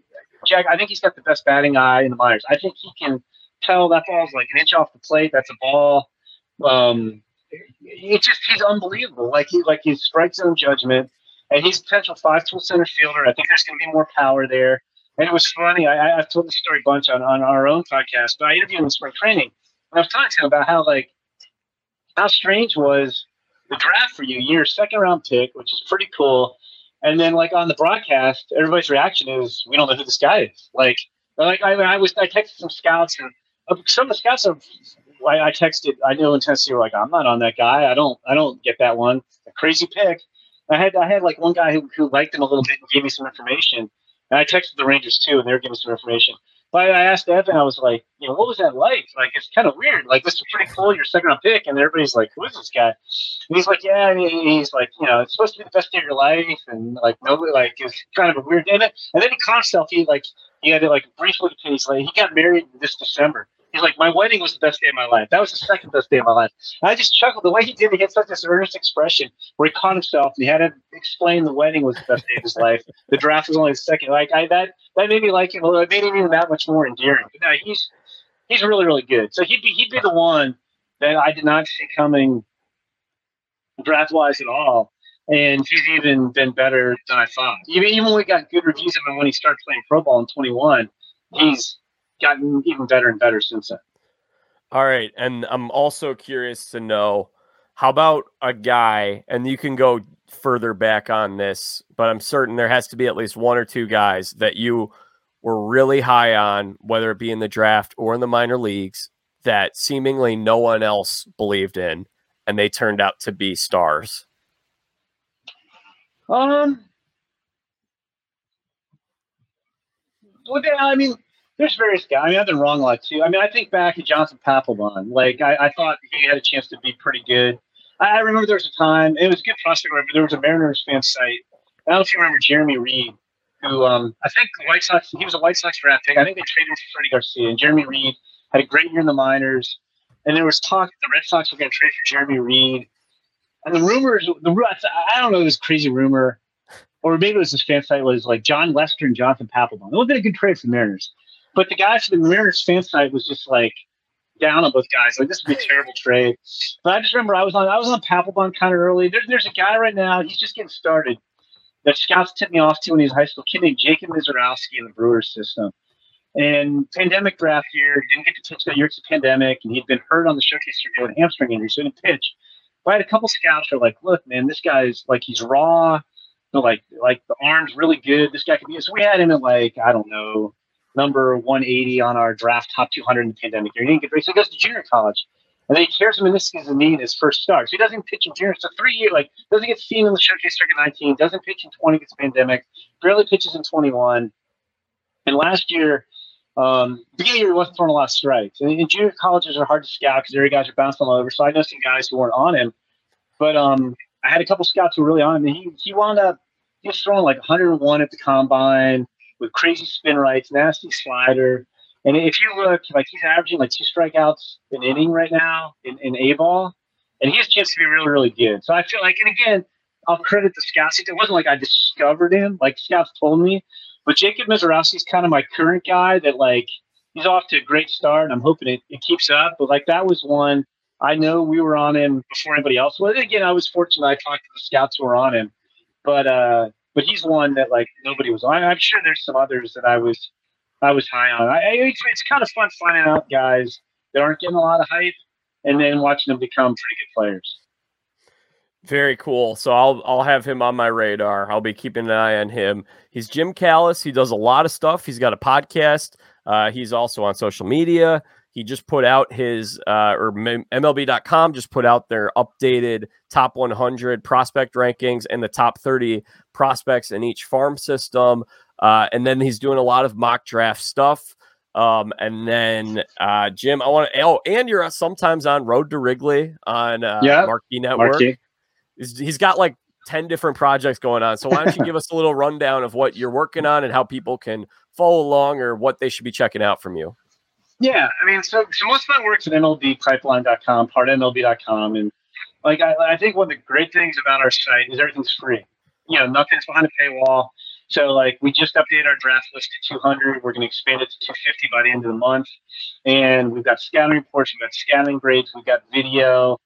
Jack. I think he's got the best batting eye in the minors. I think he can tell that ball's like an inch off the plate. That's a ball. Um, it's just he's unbelievable. Like he like he strikes zone judgment, and he's a potential five tool center fielder. I think there's going to be more power there. And it was funny. I, have told the story a bunch on, on our own podcast, but I interviewed him in spring training, and I was talking to him about how like how strange was the draft for you. You're a second round pick, which is pretty cool. And then like on the broadcast, everybody's reaction is, "We don't know who this guy is." Like, like I, I was I texted some scouts and uh, some of the scouts have. I, I texted. I know in Tennessee were like, I'm not on that guy. I don't. I don't get that one. A crazy pick. I had. I had like one guy who, who liked him a little bit and gave me some information. And I texted the Rangers too, and they were giving some information. But I asked Evan, I was like, you know, what was that like? Like, it's kind of weird. Like, this is pretty cool. Your second round pick, and everybody's like, who is this guy? And he's like, yeah. And he's like, you know, it's supposed to be the best day of your life, and like nobody like it's kind of a weird day. And then he caught himself. He like he had to like briefly. He's like, he got married this December. He's like, my wedding was the best day of my life. That was the second best day of my life. And I just chuckled the way he did. He had such this earnest expression where he caught himself and he had to explain the wedding was the best day of his life. The draft was only the second. Like I that that made me like him. It made him even that much more endearing. But no, he's he's really really good. So he'd be he'd be the one that I did not see coming draft wise at all. And he's even been better than I thought. Even, even when we got good reviews of him when he started playing pro ball in 21, he's gotten even better and better since then. All right. And I'm also curious to know how about a guy, and you can go further back on this, but I'm certain there has to be at least one or two guys that you were really high on, whether it be in the draft or in the minor leagues, that seemingly no one else believed in, and they turned out to be stars. Um, well, I mean, there's various guys. I mean, I've been wrong a lot too. I mean, I think back to Jonathan Papelbon. Like, I, I thought he had a chance to be pretty good. I, I remember there was a time, it was a good prospect, but there was a Mariners fan site. I don't know if you remember Jeremy Reed, who um, I think the White Sox, he was a White Sox draft pick. I think they traded him for Freddie Garcia. And Jeremy Reed had a great year in the minors. And there was talk the Red Sox were going to trade for Jeremy Reed. And the rumors, the I don't know this crazy rumor, or maybe it was this fan site was like Jon Lester and Jonathan Papelbon. It would have been a good trade for the Mariners. But the guy from the Mariners fan site was just like down on both guys. Like this would be a terrible trade. But I just remember I was on I was on Papelbon kind of early. There's there's a guy right now. He's just getting started. That scouts tipped me off to when he was high school. Kid named Jacob Misiorowski in the Brewers system. And pandemic draft year, didn't get to pitch that year. It's a pandemic, and he'd been hurt on the showcase circuit with hamstring injury, so he didn't pitch. But I had a couple scouts who are like, "Look, man, this guy's like he's raw, but like like the arm's really good. This guy could be." So we had him at like I don't know number 180 on our draft top 200 in the pandemic year. He didn't get so he goes to junior college. and then he tears meniscus in knee in his first start. So he doesn't pitch in June. So three year, like, doesn't get seen in the showcase circuit 19, doesn't pitch in 20, gets pandemic, barely pitches in 21. And last year, um, beginning year, he wasn't throwing a lot of strikes. And, and junior colleges are hard to scout because every guys are bouncing all over. So I know some guys who weren't on him. But um, I had a couple scouts who were really on him. And he, he wound up, he was throwing like 101 at the combine with crazy spin rights, nasty slider. And if you look, like he's averaging like two strikeouts an inning right now in, in A ball, and he has a chance to be really, really good. So I feel like, and again, I'll credit the scouts. It wasn't like I discovered him, like scouts told me. But Jacob is kind of my current guy that like he's off to a great start, and I'm hoping it, it keeps up. But like that was one I know we were on him before anybody else was. And again, I was fortunate. I talked to the scouts who were on him, but uh, but he's one that like nobody was on. I'm sure there's some others that I was I was high on. I, it's, it's kind of fun finding out guys that aren't getting a lot of hype and then watching them become pretty good players. Very cool. So I'll I'll have him on my radar. I'll be keeping an eye on him. He's Jim Callis. He does a lot of stuff. He's got a podcast. Uh, he's also on social media. He just put out his uh, or MLB.com just put out their updated top 100 prospect rankings and the top 30 prospects in each farm system. Uh, and then he's doing a lot of mock draft stuff. Um, and then uh, Jim, I want to. Oh, and you're sometimes on Road to Wrigley on uh, yeah, Marquee Network. Marquee. He's, he's got like 10 different projects going on. So why don't you give us a little rundown of what you're working on and how people can follow along or what they should be checking out from you? Yeah, I mean, so, so most of my work's at MLBpipeline.com, part of MLB.com. And like, I, I think one of the great things about our site is everything's free. You know, nothing's behind a paywall. So like we just updated our draft list to 200. We're going to expand it to 250 by the end of the month. And we've got scouting reports, we've got scouting grades, we've got video.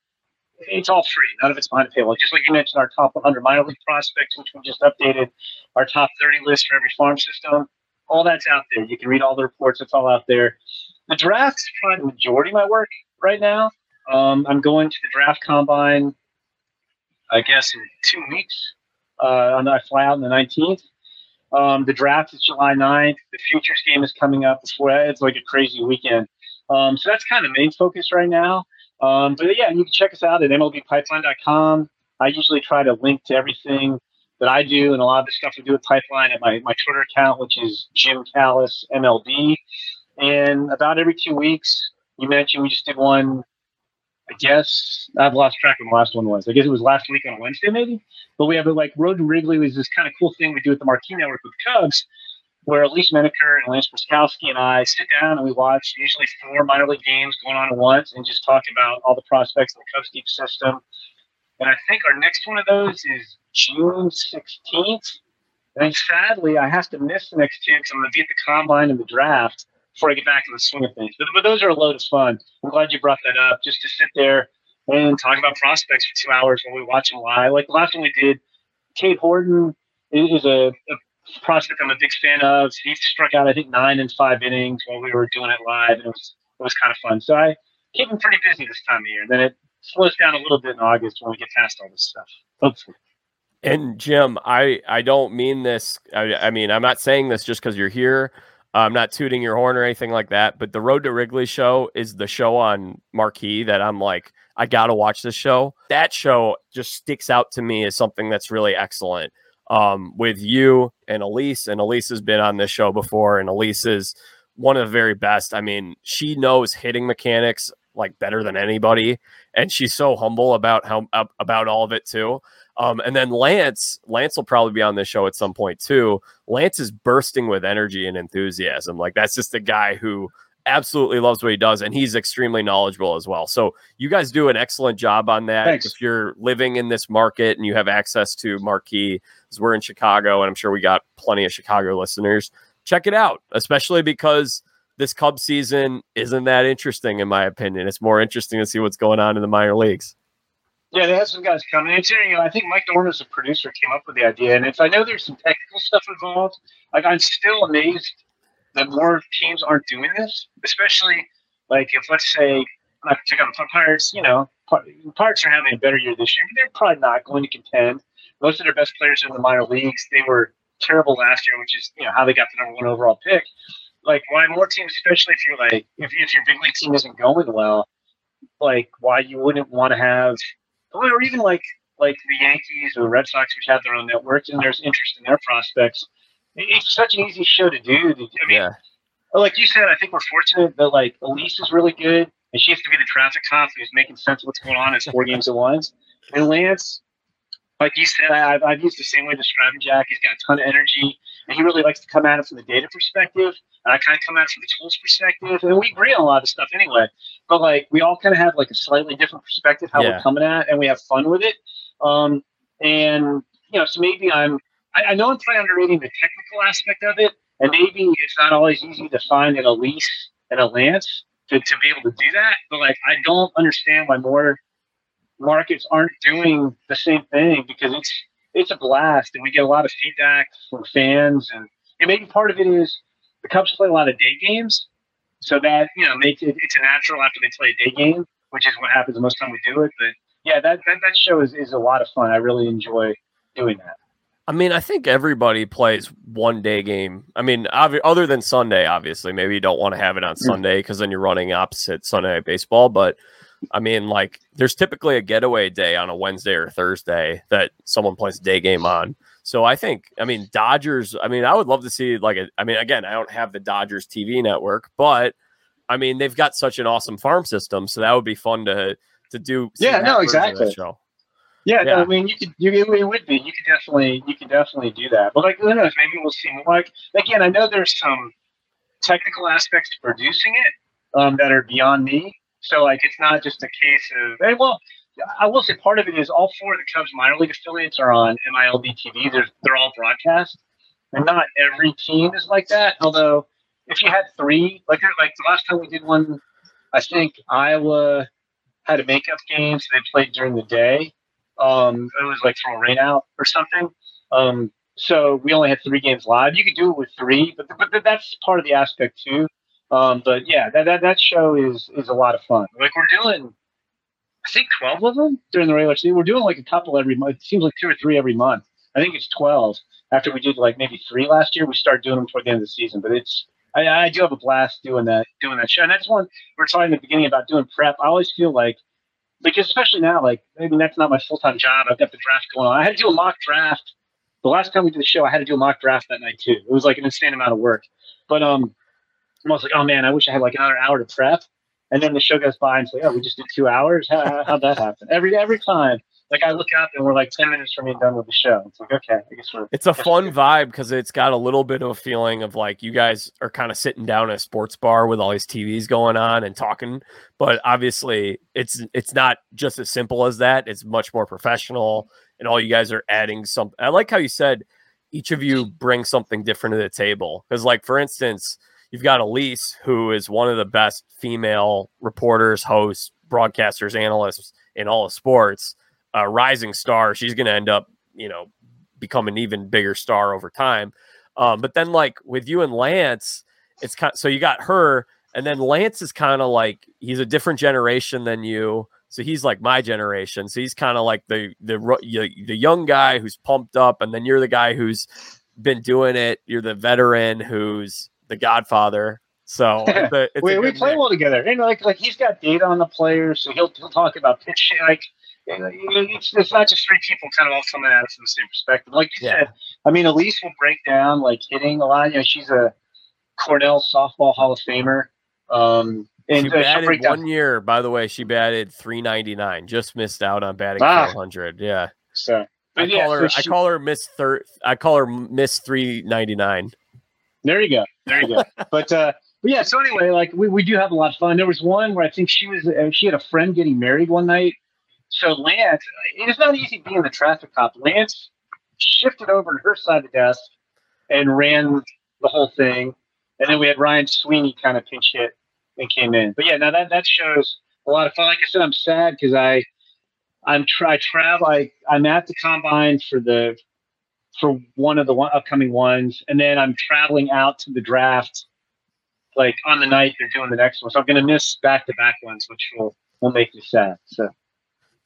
It's all free. None of it's behind a paywall. Just like you mentioned, our top 100 minor league prospects, which we just updated, our top 30 list for every farm system. All that's out there. You can read all the reports. It's all out there. The draft's probably the majority of my work right now. Um, I'm going to the draft combine, I guess, in two weeks. Uh, I fly out on the 19th. Um, the draft is July 9th. The futures game is coming up. It's like a crazy weekend. Um, so that's kind of the main focus right now. Um, but yeah, you can check us out at MLBpipeline.com. I usually try to link to everything that I do and a lot of the stuff we do with Pipeline at my, my Twitter account, which is Jim Callis MLB. And about every two weeks, you mentioned we just did one I guess I've lost track of the last one was. I guess it was last week on a Wednesday, maybe. But we have a, like Road to Wrigley was this kind of cool thing we do at the Marquee Network with Cubs, where Elise Menaker and Lance Brozdowski and I sit down and we watch usually four minor league games going on at once and just talk about all the prospects in the Cubs deep system. And I think our next one of those is June 16th. And sadly, I have to miss the next two because I'm going to be at the combine and the draft before I get back to the swing of things. But, but those are a load of fun. I'm glad you brought that up just to sit there and talk about prospects for two hours while we watch them live. Like the last one we did, Cade Horton is a, a prospect I'm a big fan of. He struck out, I think, nine in five innings while we were doing it live, and it was it was kind of fun. So I keep him pretty busy this time of year. Then it slows down a little bit in August when we get past all this stuff. Hopefully. And Jim, I I don't mean this. I, I mean I'm not saying this just because you're here. I'm not tooting your horn or anything like that, but the Road to Wrigley show is the show on Marquee that I'm like, I got to watch this show. That show just sticks out to me as something that's really excellent. Um, with you and Elise, and Elise has been on this show before, and Elise is one of the very best. I mean, she knows hitting mechanics like better than anybody, and she's so humble about how about all of it too. Um, and then Lance, Lance will probably be on this show at some point too. Lance is bursting with energy and enthusiasm. Like that's just a guy who absolutely loves what he does, and he's extremely knowledgeable as well. So you guys do an excellent job on that. Thanks. If you're living in this market and you have access to Marquee, because we're in Chicago, and I'm sure we got plenty of Chicago listeners, check it out, especially because this Cub season isn't that interesting, in my opinion. It's more interesting to see what's going on in the minor leagues. Yeah, they have some guys coming. It's you know, I think Mike Dorn as a producer came up with the idea, and if I know there's some technical stuff involved, like I'm still amazed that more teams aren't doing this. Especially like if let's say not to pick on the Pirates, you know, Pirates are having a better year this year. But they're probably not going to contend. Most of their best players are in the minor leagues. They were terrible last year, which is you know how they got the number one overall pick. Like why more teams, especially if you're like if, if your big league team isn't going well, like why you wouldn't want to have, or even like like the Yankees or the Red Sox, which have their own networks, and there's interest in their prospects. It's such an easy show to do. I mean, yeah. like you said, I think we're fortunate that like Elise is really good, and she has to be the traffic cop who's making sense of what's going on. It's four games at once. And Lance, like you said, I've, I've used the same way to describe Jack. He's got a ton of energy, and he really likes to come at it from the data perspective. And I kind of come at it from the tools perspective, and we agree on a lot of stuff anyway. But like, we all kind of have like a slightly different perspective how yeah. we're coming at, it, and we have fun with it. Um, and you know, so maybe I'm. I, I know I'm probably underrating the technical aspect of it, and maybe it's not always easy to find an Elise and a Lance to, to be able to do that. But like, I don't understand why more markets aren't doing the same thing because it's it's a blast and we get a lot of feedback from fans and, and maybe part of it is the Cubs play a lot of day games, so that you know makes it it's a natural after they play a day game, which is what happens most time we do it. But yeah, that that, that show is, is a lot of fun. I really enjoy doing that. I mean, I think everybody plays one day game. I mean, ob- other than Sunday, obviously. Maybe you don't want to have it on mm. Sunday because then you're running opposite Sunday baseball. But I mean, like, there's typically a getaway day on a Wednesday or Thursday that someone plays a day game on. So I think, I mean, Dodgers. I mean, I would love to see like a. I mean, again, I don't have the Dodgers TV network, but I mean, they've got such an awesome farm system, so that would be fun to to do. Yeah, no, exactly. Yeah, yeah. No, I mean, you could, you, it would be, you could definitely, you could definitely do that. But like, who knows? Maybe we'll see. Like, again, I know there's some technical aspects to producing it um, that are beyond me. So like, it's not just a case of, well, I will say part of it is all four of the Cubs minor league affiliates are on MILB TV. They're they're all broadcast, and not every team is like that. Although, if you had three, like like the last time we did one, I think Iowa had a makeup game, so they played during the day. Um, it was like from a rain out or something. Um, so we only had three games live. You could do it with three, but but that's part of the aspect too. Um, but yeah, that, that that show is is a lot of fun. Like we're doing, I think twelve of them during the regular season. We're doing like a couple every month. It seems like two or three every month. I think it's twelve. After we did like maybe three last year, we started doing them toward the end of the season. But it's I, I do have a blast doing that doing that show. And that's one we are talking in the beginning about doing prep. I always feel like because especially now, like maybe that's not my full time job. I've got the draft going on. I had to do a mock draft. The last time we did the show, I had to do a mock draft that night too. It was like an insane amount of work. But um, I was like, oh man, I wish I had like another hour to prep. And then the show goes by and it's like, oh, we just did two hours. How, how'd that happen? Every every time like I look up and we're like 10 minutes from being done with the show. It's like, okay, I guess we're. It's a fun vibe because it's got a little bit of a feeling of like you guys are kind of sitting down at a sports bar with all these TVs going on and talking. But obviously, it's it's not just as simple as that. It's much more professional, and all you guys are adding some. I like how you said each of you bring something different to the table. Because, like, for instance, you've got Elise, who is one of the best female reporters, hosts, broadcasters, analysts in all of sports a rising star. She's going to end up, you know, become an even bigger star over time. Um, but then, like with you and Lance, it's kind. Of, so you got her, and then Lance is kind of like he's a different generation than you. So he's like my generation. So he's kind of like the the the young guy who's pumped up, and then you're the guy who's been doing it. You're the veteran who's the Godfather. So it's a, we, we play mix. well together. And like like he's got data on the players, so he'll he'll talk about pitch like it's, it's not just three people kind of all coming at it from the same perspective. Like you yeah. said, I mean, Elise will break down like hitting a lot. You know, she's a Cornell softball Hall of Famer. Um, and she uh, batted one year, by the way. She batted 399. Just missed out on batting ah. 400. Yeah. So, I yeah, call her. So she, I call her Miss Third. I call her Miss 399. There you go. There you go. but uh, but yeah. So anyway, like we, we do have a lot of fun. There was one where I think she was uh, she had a friend getting married one night, so Lance, it's not easy being the traffic cop. Lance shifted over to her side of the desk and ran the whole thing. And then we had Ryan Sweeney kind of pinch hit and came in. But yeah, now that, that shows a lot of fun. Like I said, I'm sad because I I'm try travel. I I'm at the combine for the for one of the one, upcoming ones, and then I'm traveling out to the draft like on the night they're doing the next one. So I'm going to miss back to back ones, which will will make me sad. So.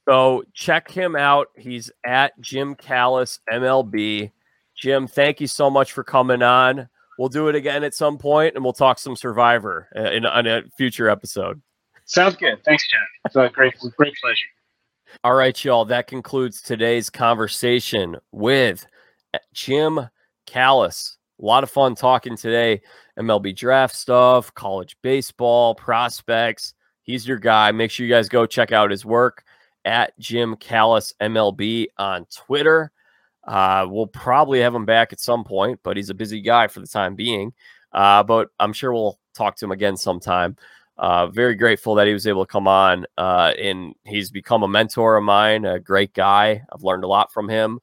So check him out. He's at Jim Callis MLB. Jim, thank you so much for coming on. We'll do it again at some point, and we'll talk some Survivor uh, in a future episode. Sounds good. Thanks, Jack. It's a great, great pleasure. All right, y'all. That concludes today's conversation with Jim Callis. A lot of fun talking today. MLB draft stuff, college baseball, prospects. He's your guy. Make sure you guys go check out his work at Jim Callis MLB on Twitter. Uh, we'll probably have him back at some point, but he's a busy guy for the time being. Uh, but I'm sure we'll talk to him again sometime. Uh, very grateful that he was able to come on, uh, and he's become a mentor of mine, a great guy. I've learned a lot from him,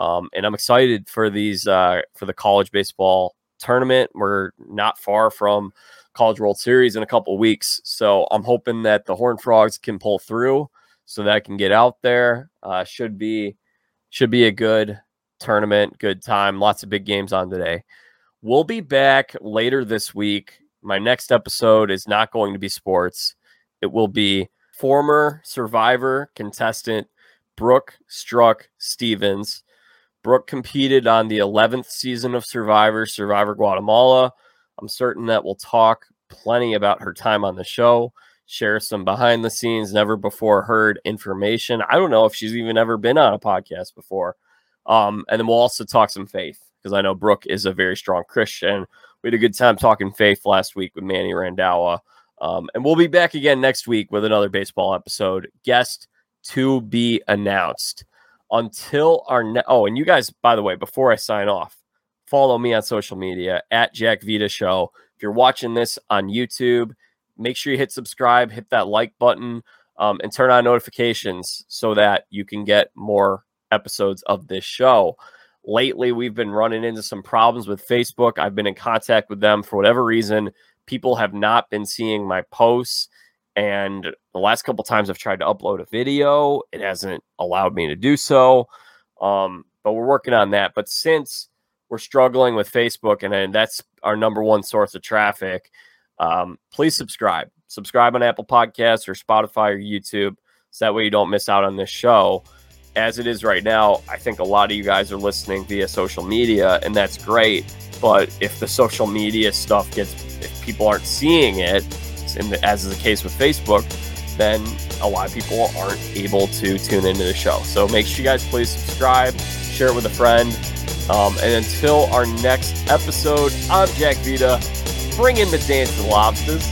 um, and I'm excited for these uh, for the college baseball tournament. We're not far from College World Series in a couple weeks, so I'm hoping that the Horned Frogs can pull through so that I can get out there. Uh, should be should be a good tournament, good time. Lots of big games on today. We'll be back later this week my next episode is not going to be sports. It will be former survivor contestant Brooke Struck Stevens. Brooke competed on the 11th season of Survivor, Survivor Guatemala. I'm certain that we'll talk plenty about her time on the show, share some behind the scenes, never before heard information. I don't know if she's even ever been on a podcast before. Um, and then we'll also talk some faith because I know Brooke is a very strong Christian we had a good time talking faith last week with Manny Randhawa. Um, and we'll be back again next week with another baseball episode. Guest to be announced. Until our ne- oh, and you guys, by the way, before I sign off, follow me on social media at Jack Vita Show. If you're watching this on YouTube, make sure you hit subscribe, hit that like button, um, and turn on notifications so that you can get more episodes of this show. Lately, we've been running into some problems with Facebook. I've been in contact with them for whatever reason. People have not been seeing my posts. And the last couple times I've tried to upload a video, it hasn't allowed me to do so. Um, but we're working on that. But since we're struggling with Facebook and, and that's our number one source of traffic, um, please subscribe. Subscribe on Apple Podcasts or Spotify or YouTube. So that way you don't miss out on this show as it is right now, I think a lot of you guys are listening via social media, and that's great. But if the social media stuff gets, if people aren't seeing it, the, as is the case with Facebook, then a lot of people aren't able to tune into the show. So make sure you guys please subscribe, share it with a friend. Um, and until our next episode, I'm Jack Vita. Bring in the dancing lobsters.